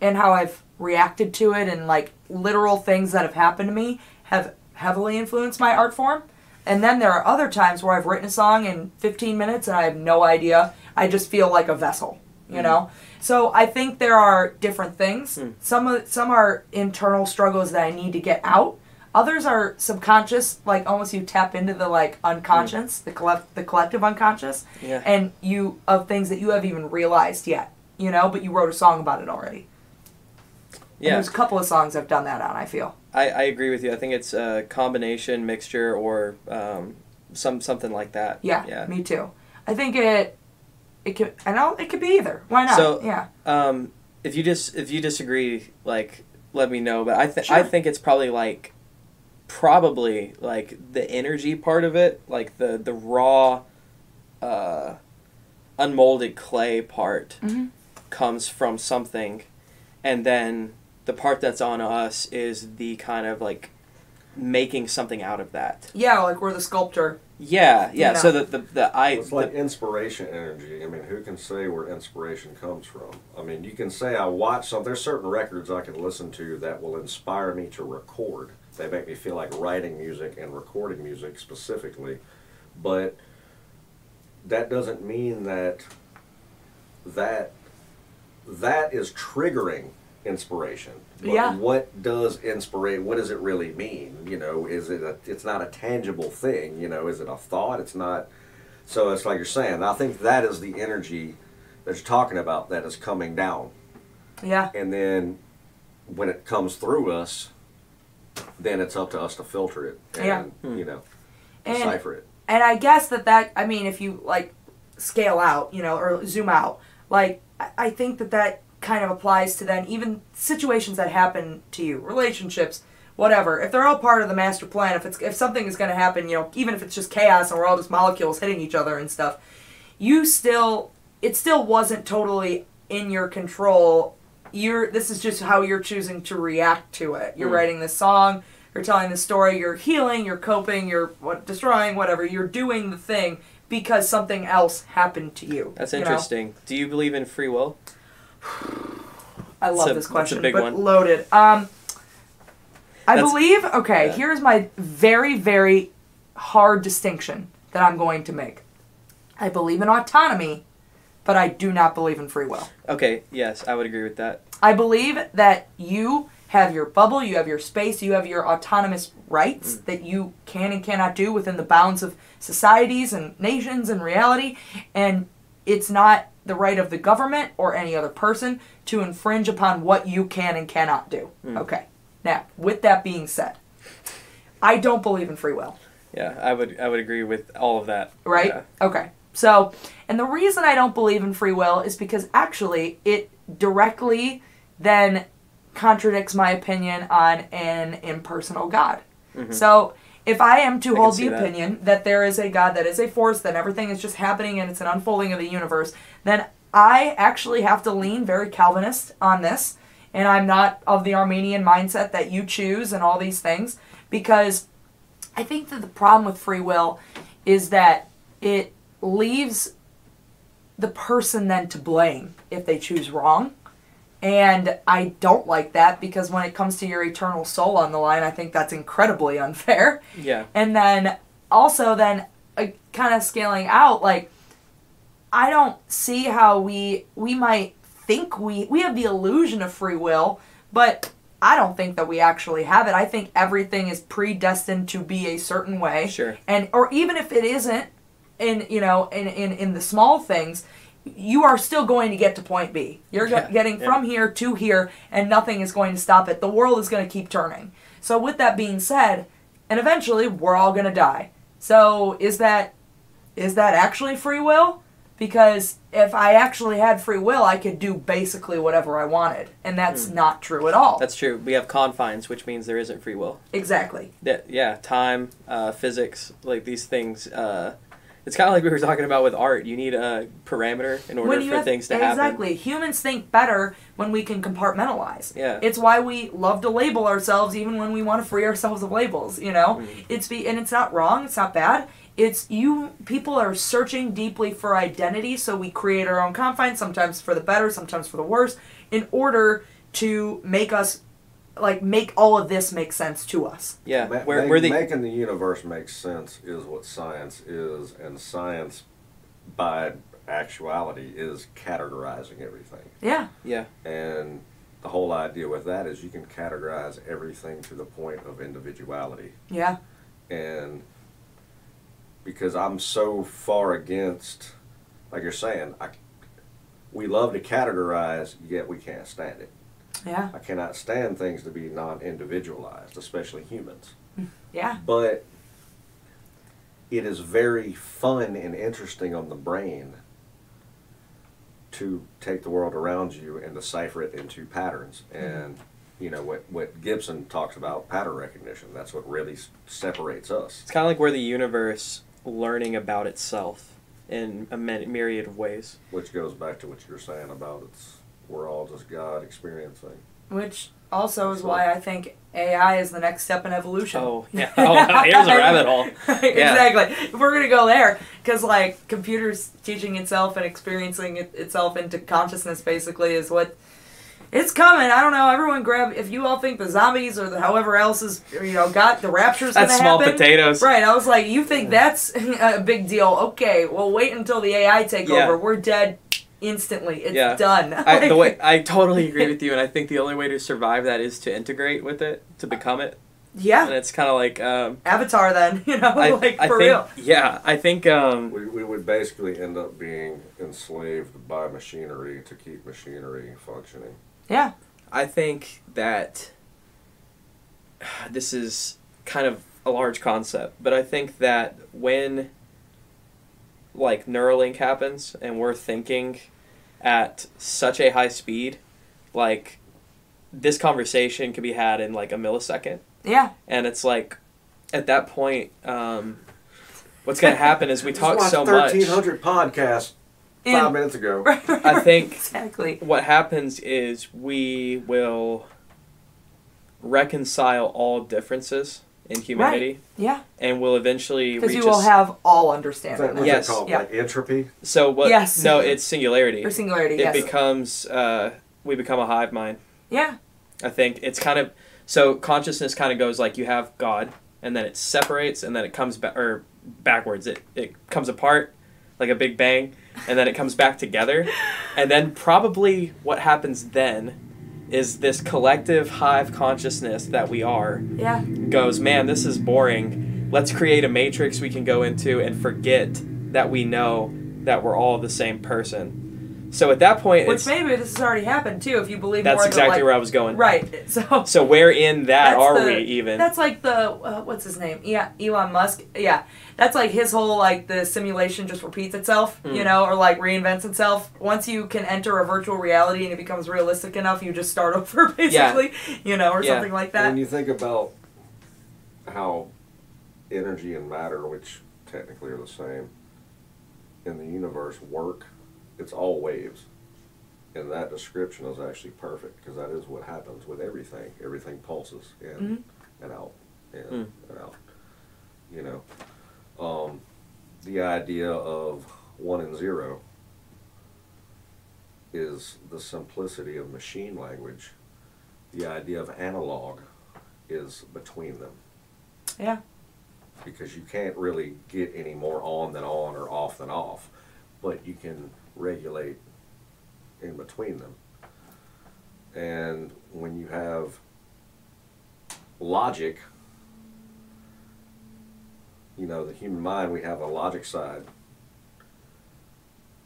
and how I've reacted to it and like literal things that have happened to me have heavily influenced my art form. And then there are other times where I've written a song in 15 minutes and I have no idea. I just feel like a vessel, you know. So I think there are different things. Mm. Some of some are internal struggles that I need to get out. Others are subconscious, like almost you tap into the like unconscious, the collect the collective unconscious, yeah. and you of things that you haven't even realized yet, you know, but you wrote a song about it already. And yeah, there's a couple of songs I've done that on. I feel. I, I agree with you. I think it's a combination, mixture, or um, some something like that. Yeah, yeah. me too. I think it. It could. I know it could be either. Why not? So- yeah. Um, if you just if you disagree, like let me know. But I think Sure. I think it's probably like probably like the energy part of it, like the the raw, uh, unmolded clay part Mhm. Comes from something, and then the part that's on us is the kind of like making something out of that. Yeah, like we're the sculptor. Yeah, yeah. You So know. the the, the I It's like the- inspiration energy. I mean, who can say where inspiration comes from? I mean, you can say I watch some. There's certain records I can listen to that will inspire me to record. They make me feel like writing music and recording music specifically, but that doesn't mean that that that is triggering inspiration. But Yeah. what does inspire? What does it really mean? You know, is it a? It's not a tangible thing. You know, is it a thought? It's not. So it's like you're saying. I think that is the energy that you're talking about that is coming down, Yeah. and then when it comes through us, then it's up to us to filter it and Yeah. Hmm. you know And decipher it. and I guess that that I mean, if you like scale out, you know, or zoom out, like I, think that that kind of applies to then even situations that happen to you, relationships, whatever. If they're all part of the master plan, if it's if something is going to happen, you know, even if it's just chaos and we're all just molecules hitting each other and stuff, you still it still wasn't totally in your control. You're this is just how you're choosing to react to it. You're Mm. writing this song, you're telling the story, you're healing, you're coping, you're what destroying, whatever. You're doing the thing because something else happened to you. that's you know? interesting. Do you believe in free will? I love a- this question, big but one. loaded. Um, I That's- believe. Okay, yeah. here's my very, very hard distinction that I'm going to make. I believe in autonomy, but I do not believe in free will. Okay, yes, I would agree with that. I believe that you have your bubble, you have your space, you have your autonomous rights mm. that you can and cannot do within the bounds of societies and nations and reality, and it's not the right of the government or any other person to infringe upon what you can and cannot do. Mm. Okay. Now, with that being said, I don't believe in free will Yeah, I would I would agree with all of that. right? Yeah. Okay. So, and the reason I don't believe in free will is because actually it directly then contradicts my opinion on an impersonal God. So, if I am to Mm-hmm. I hold the that. opinion that there is a God that is a force, that everything is just happening and it's an unfolding of the universe, then I actually have to lean very Calvinist on this. And I'm not of the Arminian mindset that you choose and all these things because I think that the problem with free will is that it leaves the person then to blame if they choose wrong. And I don't like that because when it comes to your eternal soul on the line, I think that's incredibly unfair. Yeah. And then also then uh, kind of scaling out like I don't see how we we might think we we have the illusion of free will, but I don't think that we actually have it. I think everything is predestined to be a certain way. Sure. And or even if it isn't in you know in in, in the small things, you are still going to get to point B. You're Yeah, getting yeah. from here to here and nothing is going to stop it. The world is going to keep turning. So with that being said, and eventually we're all going to die. So is that is that actually free will? Because if I actually had free will, I could do basically whatever I wanted, and that's not true at all. That's true. We have confines, which means there isn't free will. exactly. Yeah, yeah time, uh, physics, like these things. Uh, it's kind of like we were talking about with art. You need a parameter in order for have- things to happen. exactly. Humans think better when we can compartmentalize. Yeah. It's why we love to label ourselves even when we want to free ourselves of labels, you know? Mm-hmm. It's be and it's not wrong, it's not bad. It's you people are searching deeply for identity, so we create our own confines, sometimes for the better, sometimes for the worse, in order to make us like make all of this make sense to us. Yeah, Ma- we're, ma- we're the making the universe make sense is what science is, and science, by actuality, is categorizing everything. Yeah. yeah And the whole idea with that is you can categorize everything to the point of individuality. Yeah. And because I'm so far against, like you're saying, I, we love to categorize, yet we can't stand it. Yeah. I cannot stand things to be non individualized, especially humans. Mm, yeah. But it is very fun and interesting on the brain to take the world around you and decipher it into patterns. Mm-hmm. And you know what what Gibson talks about pattern recognition. That's what really s- separates us. it's kind of like we're the universe learning about itself in a my- myriad of ways. Which goes back to what you were saying about it's we're all just God experiencing. Which also is why I think AI is the next step in evolution. Oh yeah. Oh, here's a rabbit hole. exactly. If we're gonna go there, because like computers teaching itself and experiencing it, itself into consciousness basically is what it's coming. I don't know. Everyone grab if you all think the zombies or the however else is you know got the rapture's That's gonna small potatoes. Right. I was like, you think that's a big deal? Okay. Well, wait until the AI take Yeah. over. We're dead instantly. It's Yeah. done. I, the way I totally agree with you, and I think the only way to survive that is to integrate with it, to become it, Yeah. and it's kind of like um, Avatar then. You know, I, like I for think real. yeah, I think um, We, we would basically end up being enslaved by machinery to keep machinery functioning. Yeah. I think that this is kind of a large concept, but I think that when like Neuralink happens and we're thinking at such a high speed, like this conversation could be had in like a millisecond, Yeah. and it's like at that point, um, what's gonna happen is we Just talk watched so much. 1,300 podcasts five And- minutes ago. I think exactly. what happens is we will reconcile all differences in humanity Yeah. and we'll eventually Because reach you a will s- have all understanding. that what's Yes. it called? Yeah. Like entropy? so what Yes. no it's singularity Or singularity, it yes. becomes uh, we become a hive mind yeah. i think it's kind of so consciousness kind of goes like you have god and then it separates and then it comes back or backwards it, it comes apart like a big bang and then it comes back together and then probably what happens then is this collective hive consciousness that we are Yeah. goes, man, this is boring. Let's create a matrix we can go into and forget that we know that we're all the same person. So at that point, Which it's, able this has already happened too, if you believe that's more exactly the, like, where I was going. Right. So So where in that are the- we even? That's like the uh, what's his name? Yeah, Elon Musk. Yeah, that's like his whole like the simulation just repeats itself, Hmm. you know, or like reinvents itself. Once you can enter a virtual reality and it becomes realistic enough, you just start over basically, you know, or Yeah. something like that. When you think about how energy and matter, which technically are the same, in the universe work, it's all waves. And that description is actually perfect because that is what happens with everything. Everything pulses in Mhm. and out, in Mm. and out. You know, um, the idea of one and zero is the simplicity of machine language. The idea of analog is between them Yeah. because you can't really get any more on than on or off than off, but you can regulate in between them. And when you have logic, you know, the human mind, we have a logic side,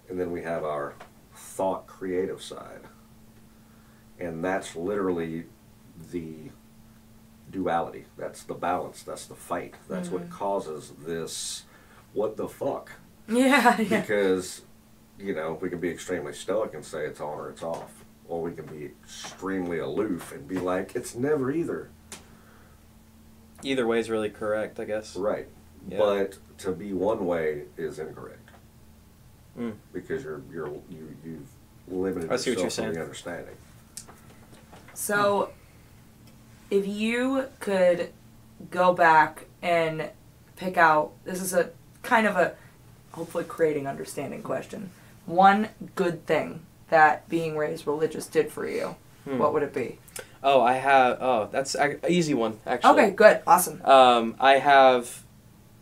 and then we have our thought creative side. And that's literally the duality. That's the balance. That's the fight. That's what mm-hmm. causes this what the fuck. Yeah, yeah. Because, you know, we can be extremely stoic and say it's on or it's off. Or we can be extremely aloof and be like, it's never either. Either way is really correct, I guess. Right. Yeah. But to be one way is incorrect. Mm. Because you're you're you you've limited I see what you're yourself in saying. the understanding. So, if you could go back and pick out, this is a kind of a hopefully creating understanding question. One good thing that being raised religious did for you, Hmm. what would it be? Oh, I have. Oh, that's an easy one actually. Okay, good, awesome. Um, I have.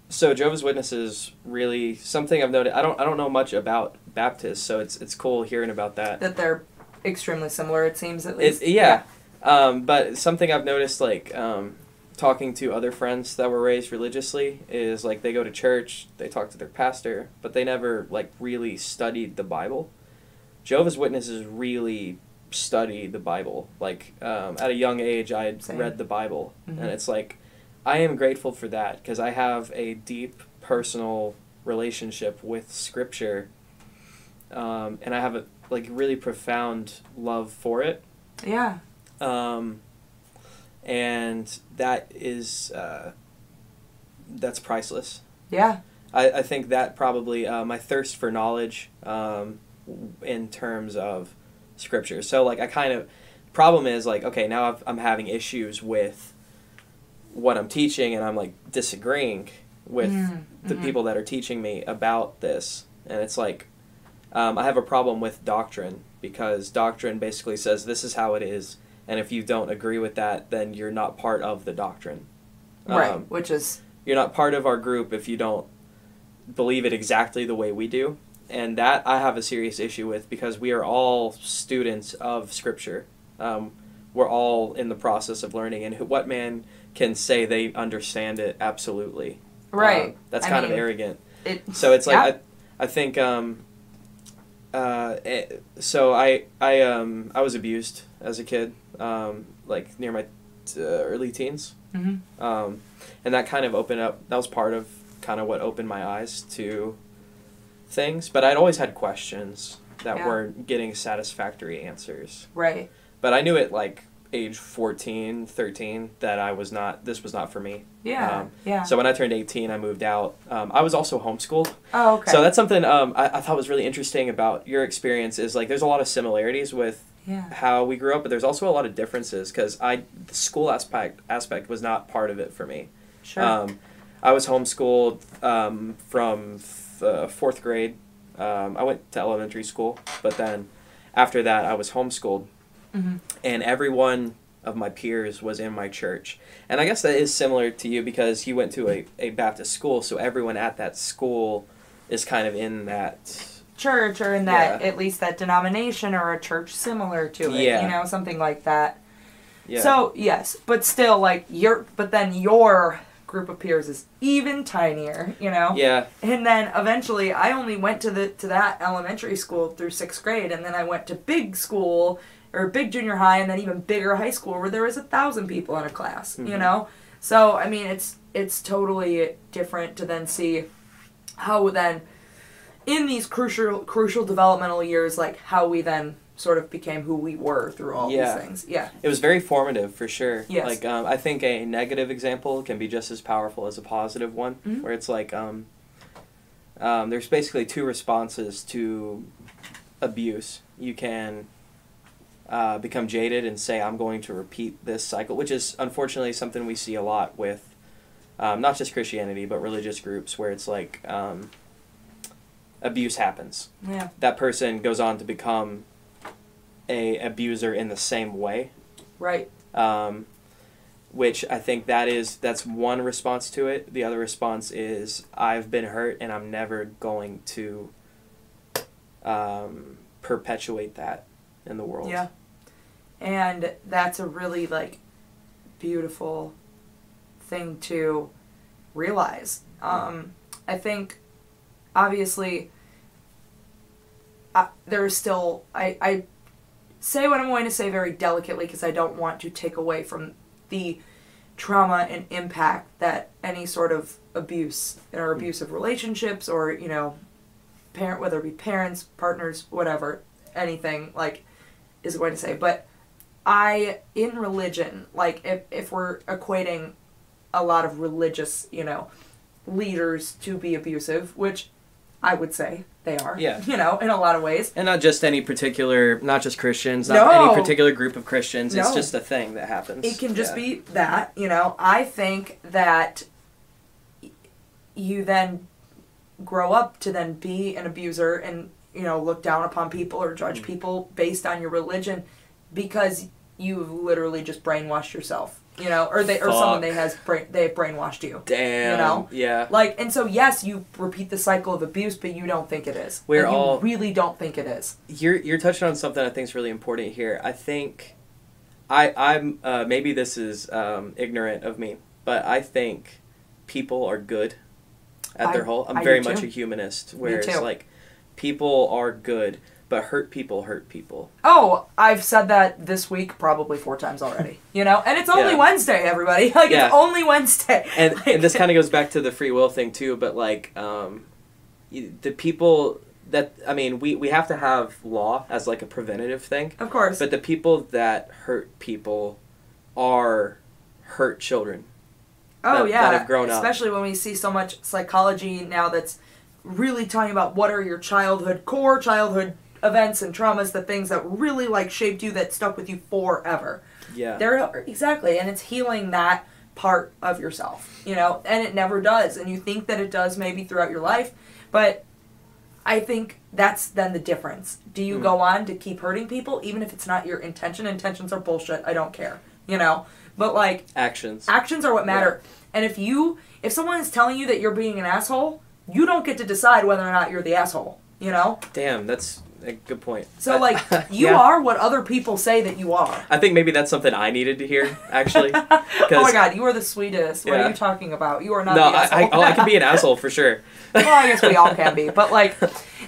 So Jehovah's Witnesses really something I've noted. I don't I don't know much about Baptists, so it's it's cool hearing about that. That they're extremely similar. It seems at It, least. yeah. Um, but something I've noticed, like um, talking to other friends that were raised religiously, is like they go to church, they talk to their pastor, but they never like really studied the Bible. Jehovah's Witnesses really study the Bible. Like um, at a young age, I had Same. read the Bible, Mhm. and it's like I am grateful for that because I have a deep personal relationship with Scripture, um, and I have a like really profound love for it Yeah. um, and that is uh, that's priceless. Yeah. I, I think that probably uh, my thirst for knowledge um, in terms of scripture. So like I kind of problem is like okay now I've, I'm having issues with what I'm teaching and I'm like disagreeing with Mm, the mhm. people that are teaching me about this and it's like um, I have a problem with doctrine because doctrine basically says this is how it is and if you don't agree with that then you're not part of the doctrine. Right. Um, Which is you're not part of our group if you don't believe it exactly the way we do. And that I have a serious issue with because we are all students of Scripture. Um, we're all in the process of learning, and who, what man can say they understand it absolutely? right. Um, that's I kind of arrogant. It, So it's like Yeah. I, I think um, uh, so I I um I was abused as a kid, um, like near my uh, early teens Mhm. um, and that kind of opened up that was part of kind of what opened my eyes to things but i'd always had questions that Yeah. weren't getting satisfactory answers Right. but i knew at like age 14 13 that i was not this was not for me Yeah. Um, yeah. so when i turned 18 i moved out um, i was also homeschooled oh, okay. so that's something um, I, I thought was really interesting about your experience is like there's a lot of similarities with yeah. how we grew up, but there's also a lot of differences because I the school aspect aspect was not part of it for me. Sure. Um, I was homeschooled um, from f- uh, fourth grade. Um, I went to elementary school, but then after that, I was homeschooled, Mhm. and everyone of my peers was in my church. And I guess that is similar to you because you went to a, a Baptist school, so everyone at that school is kind of in that. Church or in that Yeah. at least that denomination or a church similar to it Yeah. you know something like that Yeah. so yes but still like your but then your group of peers is even tinier you know yeah, and then eventually i only went to the to that elementary school through sixth grade and then i went to big school or big junior high and then even bigger high school where there was a thousand people in a class you Mhm. know so i mean it's it's totally different to then see how then in these crucial crucial developmental years like how we then sort of became who we were through all Yeah. these things yeah It was very formative for sure. Yes. Like um, I think a negative example can be just as powerful as a positive one, Mhm. where it's like um, um, there's basically two responses to abuse. You can uh, become jaded and say, "I'm going to repeat this cycle," which is unfortunately something we see a lot with um, not just Christianity but religious groups, where it's like um, abuse happens yeah that person goes on to become a abuser in the same way right um, which i think that is that's one response to it the other response is i've been hurt and i'm never going to um, perpetuate that in the world. Yeah. And that's a really like beautiful thing to realize. Um, I think obviously uh, there's still I, I say what I'm going to say very delicately because I don't want to take away from the trauma and impact that any sort of abuse or abusive relationships or you know parent whether it be parents partners whatever anything like is going to say. But i in religion like if, if we're equating a lot of religious you know leaders to be abusive which i would say they are Yeah. you know in a lot of ways And not just any particular, not just Christians, not No. any particular group of Christians. It's just a thing that happens. It can just Yeah. be that, you know. I think that you then grow up to then be an abuser and, you know, look down upon people or Mm. judge people based on your religion because you've literally just brainwashed yourself, you know, or they or someone they has brain they have brainwashed you. Damn. You know? Yeah. Like and so yes, you repeat the cycle of abuse, but you don't think it is. We're all- really don't think it is. You're you're touching on something I think is really important here. I think, I I'm uh, maybe this is um, ignorant of me, but I think people are good at their whole. I'm I very much a humanist, where it's like, people are good, but hurt people hurt people. Oh, I've said that this week probably four times already. You know, and it's only Yeah. Wednesday, everybody. Like Yeah. it's only Wednesday. and Like- and this kind of goes back to the free will thing too but like um the people that i mean we we have to have law as like a preventative thing of course. but the people that hurt people are hurt children oh that- yeah, that have grown up. especially when we see so much psychology now that's really talking about what are your childhood core childhood events and traumas, the things that really like shaped you that stuck with you forever. yeah There exactly, and it's healing that part of yourself, you know, and it never does. And you think that it does maybe throughout your life, but I think that's then the difference. Do you Mm. go on to keep hurting people even if it's not your intention? Intentions are bullshit. I don't care, you know. But like actions actions are what matter. And if you if someone is telling you that you're being an asshole, you don't get to decide whether or not you're the asshole, you know? damn that's good point So like you yeah. are what other people say that you are. i think maybe that's something i needed to hear actually oh my god, you are the sweetest. What Yeah. are you talking about? You are not no the I, asshole. I, oh, I can be an asshole for sure well, I guess we all can be, but like,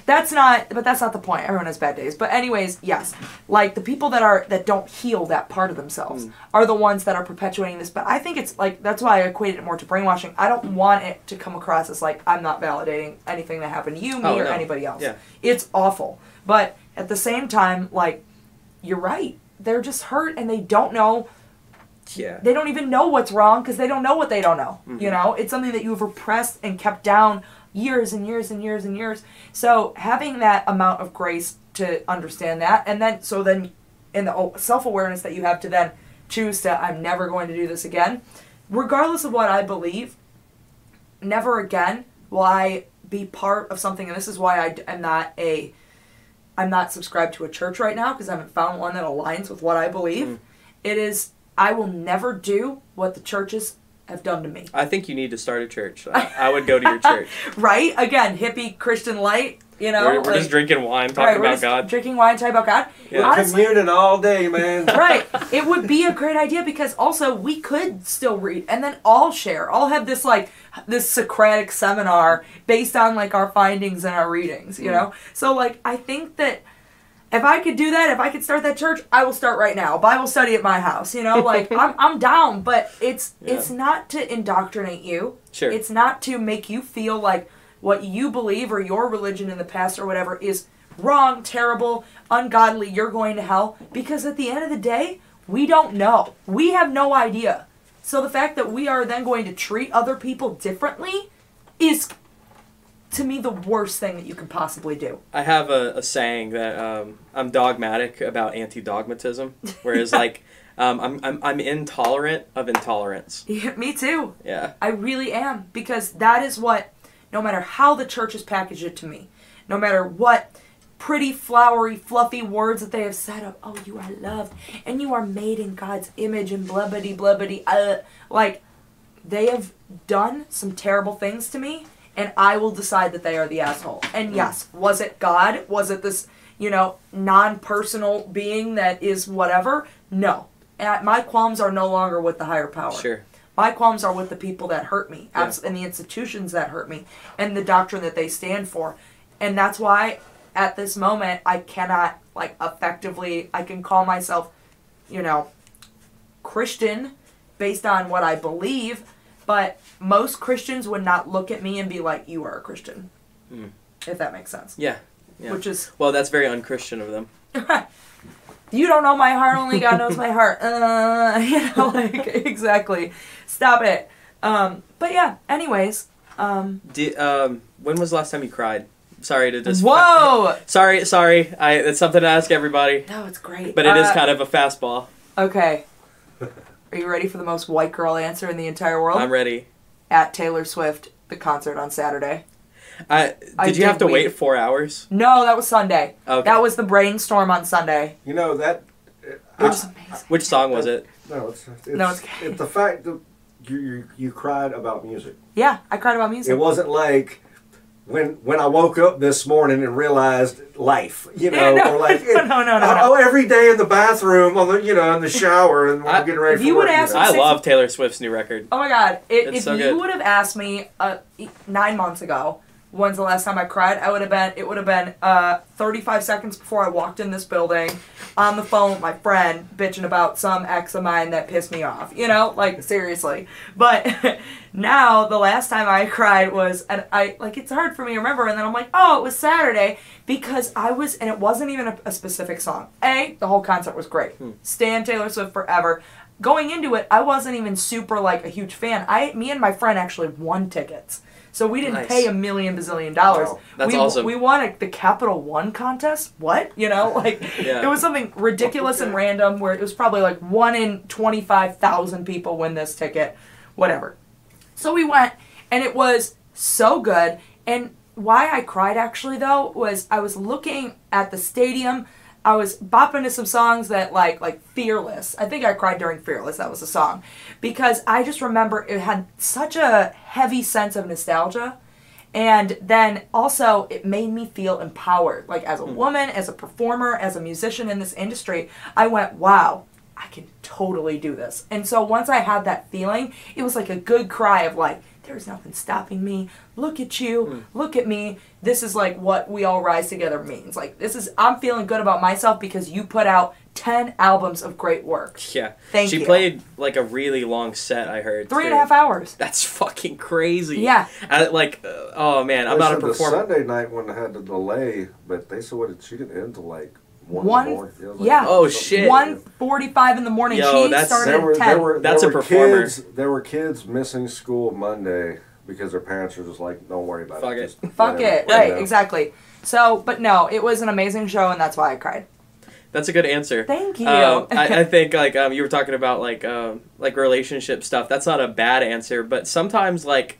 that's not. But that's not the point. Everyone has bad days. But anyways, yes, like the people that are that don't heal that part of themselves Mm. are the ones that are perpetuating this. But I think it's like that's why I equated it more to brainwashing. I don't want it to come across as like I'm not validating anything that happened to you, me, Oh, or no. anybody else. Yeah. It's awful, but at the same time, like, you're right. They're just hurt and they don't know yeah they don't even know what's wrong because they don't know what they don't know. Mm-hmm. You know, it's something that you've repressed and kept down years and years and years and years. So having that amount of grace to understand that, and then so then in the self awareness that you have to then choose to I'm never going to do this again, regardless of what I believe. Never again will I be part of something, and this is why I am not a I'm not subscribed to a church right now because I haven't found one that aligns with what I believe. Mm. It is I will never do what the churches have done to me. i think you need to start a church i, I would go to your church Right? Again, hippie Christian light. You know, we're, we're like- just drinking wine talking right, we're about just god drinking wine, talking about God. Yeah. Honestly, Communing all day, man. right. It would be a great idea because also we could still read and then all share, all have this like this Socratic seminar based on like our findings and our readings, Mm. you know? So like I think that if I could do that, if I could start that church, I will start right now. Bible study at my house, you know? Like I'm I'm down, but it's Yeah. it's not to indoctrinate you. Sure. It's not to make you feel like what you believe or your religion in the past or whatever is wrong, terrible, ungodly, you're going to hell. Because at the end of the day, we don't know. We have no idea. So the fact that we are then going to treat other people differently is, to me, the worst thing that you could possibly do. I have a, a saying that um, I'm dogmatic about anti-dogmatism, whereas like um, I'm, I'm I'm intolerant of intolerance. Yeah, me too. Yeah, I really am because that is what, no matter how the church has packaged it to me, no matter what pretty, flowery, fluffy words that they have said of, oh, you are loved and you are made in God's image and blubbity blubbity, uh, like they have done some terrible things to me and I will decide that they are the asshole. And yes, was it God? Was it this, you know, non-personal being that is whatever. No, my qualms are no longer with the higher power. Sure. My qualms are with the people that hurt me, Yeah. and the institutions that hurt me, and the doctrine that they stand for, and that's why, at this moment, I cannot like effectively. I can call myself, you know, Christian, based on what I believe, but most Christians would not look at me and be like, "You are a Christian," Hmm. if that makes sense. Yeah. Yeah. Which is Well, that's very unchristian of them. you don't know my heart, only God knows my heart. Uh, you know, like exactly. Stop it. Um, but yeah. Anyways, um, Di- um, when was the last time you cried? Sorry to just. whoa. Sorry, sorry. I it's something to ask everybody, No, it's great. but it is Uh, kind of a fastball. okay. Are you ready for the most white girl answer in the entire world? I'm ready. At Taylor Swift, the concert on Saturday. I did I you did have to wait. wait four hours? No, that was Sunday. Okay. That was the brainstorm on Sunday. You know that. It I- was. Which song was it? no, it's it's, No, it's- it's the fact that you, you you cried about music. Yeah, I cried about music. It wasn't like when when I woke up this morning and realized life, you know, Yeah, no, or like no, no, no, no, oh, every day in the bathroom on the you know in the shower and when I- I'm getting ready if for you work. would ask. I love Taylor Swift's new record. Oh my god! It, It's if so you would have asked me uh, e- nine months ago, when's the last time I cried? I would have been. It would have been uh, 35 seconds before I walked in this building, on the phone with my friend, bitching about some ex of mine that pissed me off. You know, like seriously. But now the last time I cried was, and I like it's hard for me to remember. And then I'm like, oh, it was Saturday because I was, and it wasn't even a, a specific song. A, the whole concert was great. Stan Taylor Swift forever going into it, I wasn't even super like a huge fan. I, me and my friend actually won tickets, so we didn't Nice. pay a million bazillion dollars. Wow. That's we, awesome. We won a, the Capital One contest. What you know, like Yeah. it was something ridiculous and random where it was probably like one in twenty five thousand people win this ticket, whatever. So we went, and it was so good. And why I cried actually though was I was looking at the stadium. I was bopping to some songs that like like Fearless. I think I cried during Fearless. That was a song because I just remember it had such a heavy sense of nostalgia. And then also, it made me feel empowered. Like, as a hmm. woman, as a performer, as a musician in this industry, I went, wow, I can totally do this. And so, once I had that feeling, it was like a good cry of, like, there's nothing stopping me. Look at you. Look at me. This is like what we all rise together means. Like, this is, I'm feeling good about myself because you put out 10 albums of great work. Yeah. Thank she you. She played like a really long set. I heard. Three and a half hours. That's fucking crazy. Yeah. I, like, uh, oh man, I'm not a said the performer. Sunday night one had the delay, but they said what it, she didn't end till like one. One- morning. It yeah. Oh, shit. 1.45 in the morning. Yo, she that's- started There were, 10. there were, That's there a were performer. Kids, there were kids missing school Monday because their parents were just like, "Don't worry about Fuck it." it. Just Fuck it. Right, exactly. So, but no, it was an amazing show, and that's why I cried. That's a good answer. Thank you. Um, I, I think like um, you were talking about like um, like relationship stuff. That's not a bad answer, but sometimes like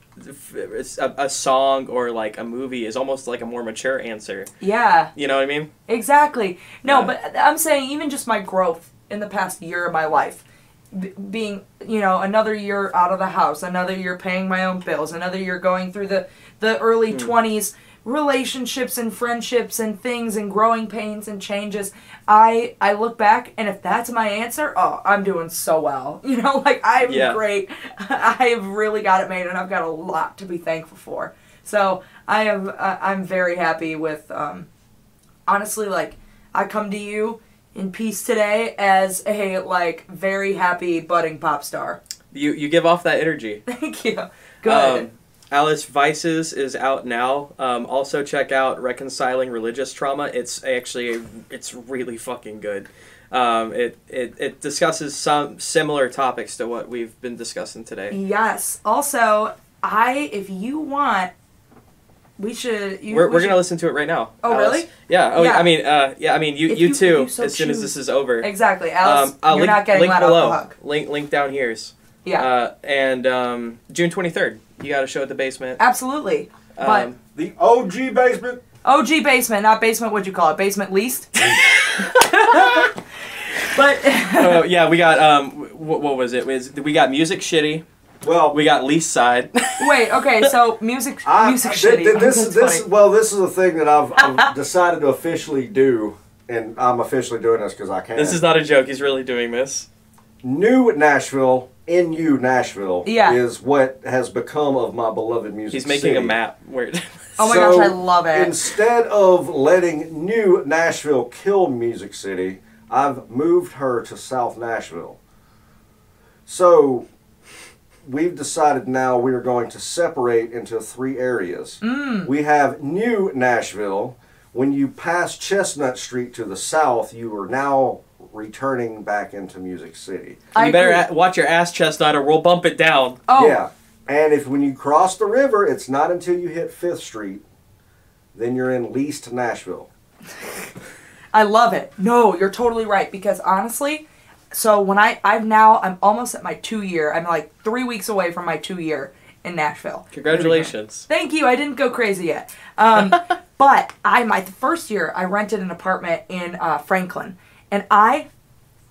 a, a song or like a movie is almost like a more mature answer. yeah, You know what I mean? exactly. No, Yeah. but I'm saying even just my growth in the past year of my life, b- being you know another year out of the house, another year paying my own bills, another year going through the the early Hmm. twenties. Relationships and friendships and things and growing pains and changes i i look back and if that's my answer oh i'm doing so well. You know like i'm Yeah. great. I have really got it made and i've got a lot to be thankful for. So i am uh, i'm very happy with um honestly like i come to you in peace today as a like very happy budding pop star. You you give off that energy. thank you. Good. Um, Alice Vices is out now. Um, also check out Reconciling Religious Trauma. It's actually it's really fucking good. Um, it, it it discusses some similar topics to what we've been discussing today. Yes. Also, I if you want, we should. You, We're, we we're should- gonna listen to it right now. Oh, Alice. really? Yeah. Oh, Yeah. I mean, uh, yeah. I mean, you If you, you- too. so as soon as this is over. exactly, Alice. uh, you're link, not getting link below. hook. Link link down here's. Yeah, Uh, and um, June twenty third, you got a show at the basement. absolutely. But Um, The OG basement. OG basement, not basement. What'd you call it? Basement least. but oh yeah, we got um, what, what was it? Was we got music shitty? Well, We got Least Side. Wait, okay, so music, I, music th- shitty. th- this That's is this funny. well, this is the thing that I've, I've decided to officially do, and I'm officially doing this because I can't. this is not a joke. He's really doing this. new Nashville. NU Nashville Yeah. is what has become of my beloved music. He's making a map where. Oh my So, gosh, I love it. Instead of letting new Nashville kill Music City, I've moved her to South Nashville. So we've decided now we are going to separate into three areas. Mm. We have new Nashville. When you pass Chestnut Street to the south, you are now returning back into Music City. I you better agree. watch your ass, Chestnut, or we'll bump it down. Oh, Yeah. And if when you cross the river, it's not until you hit Fifth Street, then you're in leased Nashville. I love it. No, you're totally right because honestly, so when I I've now I'm almost at my two year. I'm like three weeks away from my two year in Nashville. Congratulations. Thank you. I didn't go crazy yet. Um, but I my first year I rented an apartment in uh, Franklin, and I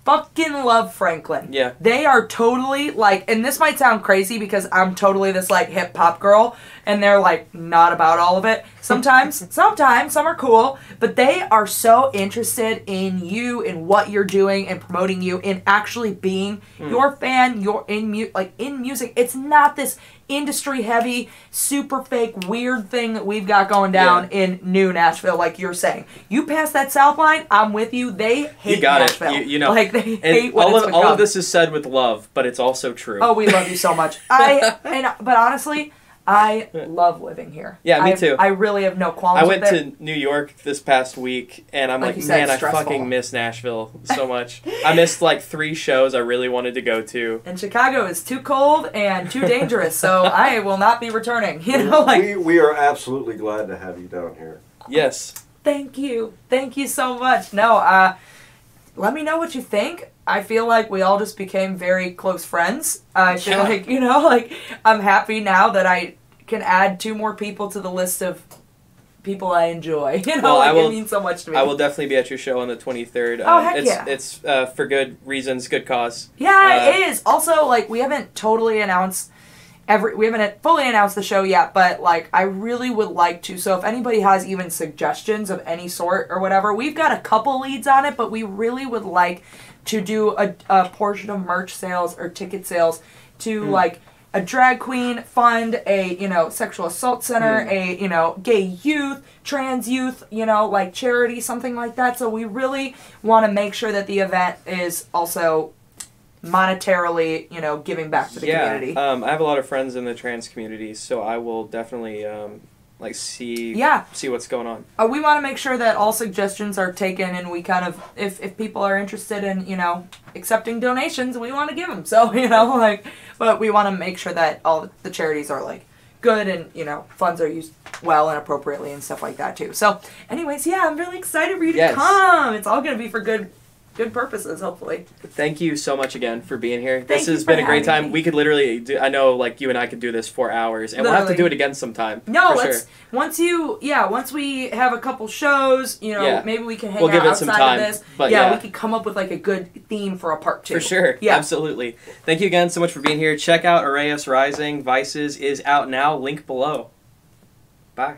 fucking love Franklin. Yeah. They are totally like, and this might sound crazy because I'm totally this like hip hop girl, and they're like not about all of it. Sometimes, sometimes some are cool, but they are so interested in you, and what you're doing, and promoting you, and actually being hmm. your fan. You're in mu- like in music. It's not this industry heavy, super fake, weird thing that we've got going down in New Nashville. Like you're saying, you pass that South line, I'm with you. They hate You got Nashville. it. You, you know. like they hate and all of all of this is said with love, but it's also true. Oh, we love you so much. I and but honestly, I love living here. Yeah, me I- too. I really have no qualms. I went with it. to New York this past week, and I'm Like like, said, man, I fucking miss Nashville so much. I missed like three shows I really wanted to go to. And Chicago is too cold and too dangerous, so I will not be returning. You know, like we, we are absolutely glad to have you down here. Yes. thank you, thank you so much. No, uh, let me know what you think. I feel like we all just became very close friends. I feel Yeah. like you know, like I'm happy now that I can add two more people to the list of people I enjoy. You know, Well, I will- it means so much to me. I will definitely be at your show on the 23rd. Oh, Um, heck it's yeah. it's uh, for good reasons, good cause. Yeah, Uh, it is. Also, like we haven't totally announced every we haven't fully announced the show yet, but like I really would like to. So if anybody has even suggestions of any sort or whatever, we've got a couple leads on it, but we really would like to do a, a portion of merch sales or ticket sales to Hmm. like a drag queen fund, a you know sexual assault center, Hmm. a you know gay youth, trans youth, you know like charity, something like that. So we really want to make sure that the event is also monetarily, you know, giving back to the yeah. community. Um, I have a lot of friends in the trans community, so I will definitely um, like see Yeah. see what's going on. Uh, we want to make sure that all suggestions are taken, and we kind of, if if people are interested in, you know, accepting donations, we want to give them. So you know, like, but we want to make sure that all the charities are like good and you know funds are used well and appropriately and stuff like that too. So, anyways, yeah, I'm really excited for you to Yes. come. It's all gonna be for good, good purposes, hopefully. Thank you so much again for being here. Thank this has been a great time. me. We could literally do. I know, like you and I could do this for hours, and we'll have to do it again sometime. No, let's sure. once you yeah once we have a couple shows, you know, Yeah. maybe we can hang We'll out give it outside some time, of this. but yeah, yeah. we could come up with like a good theme for a part two. For sure. Yeah. Absolutely. Thank you again so much for being here. Check out ARREIS Rising. Vices is out now. Link below. Bye.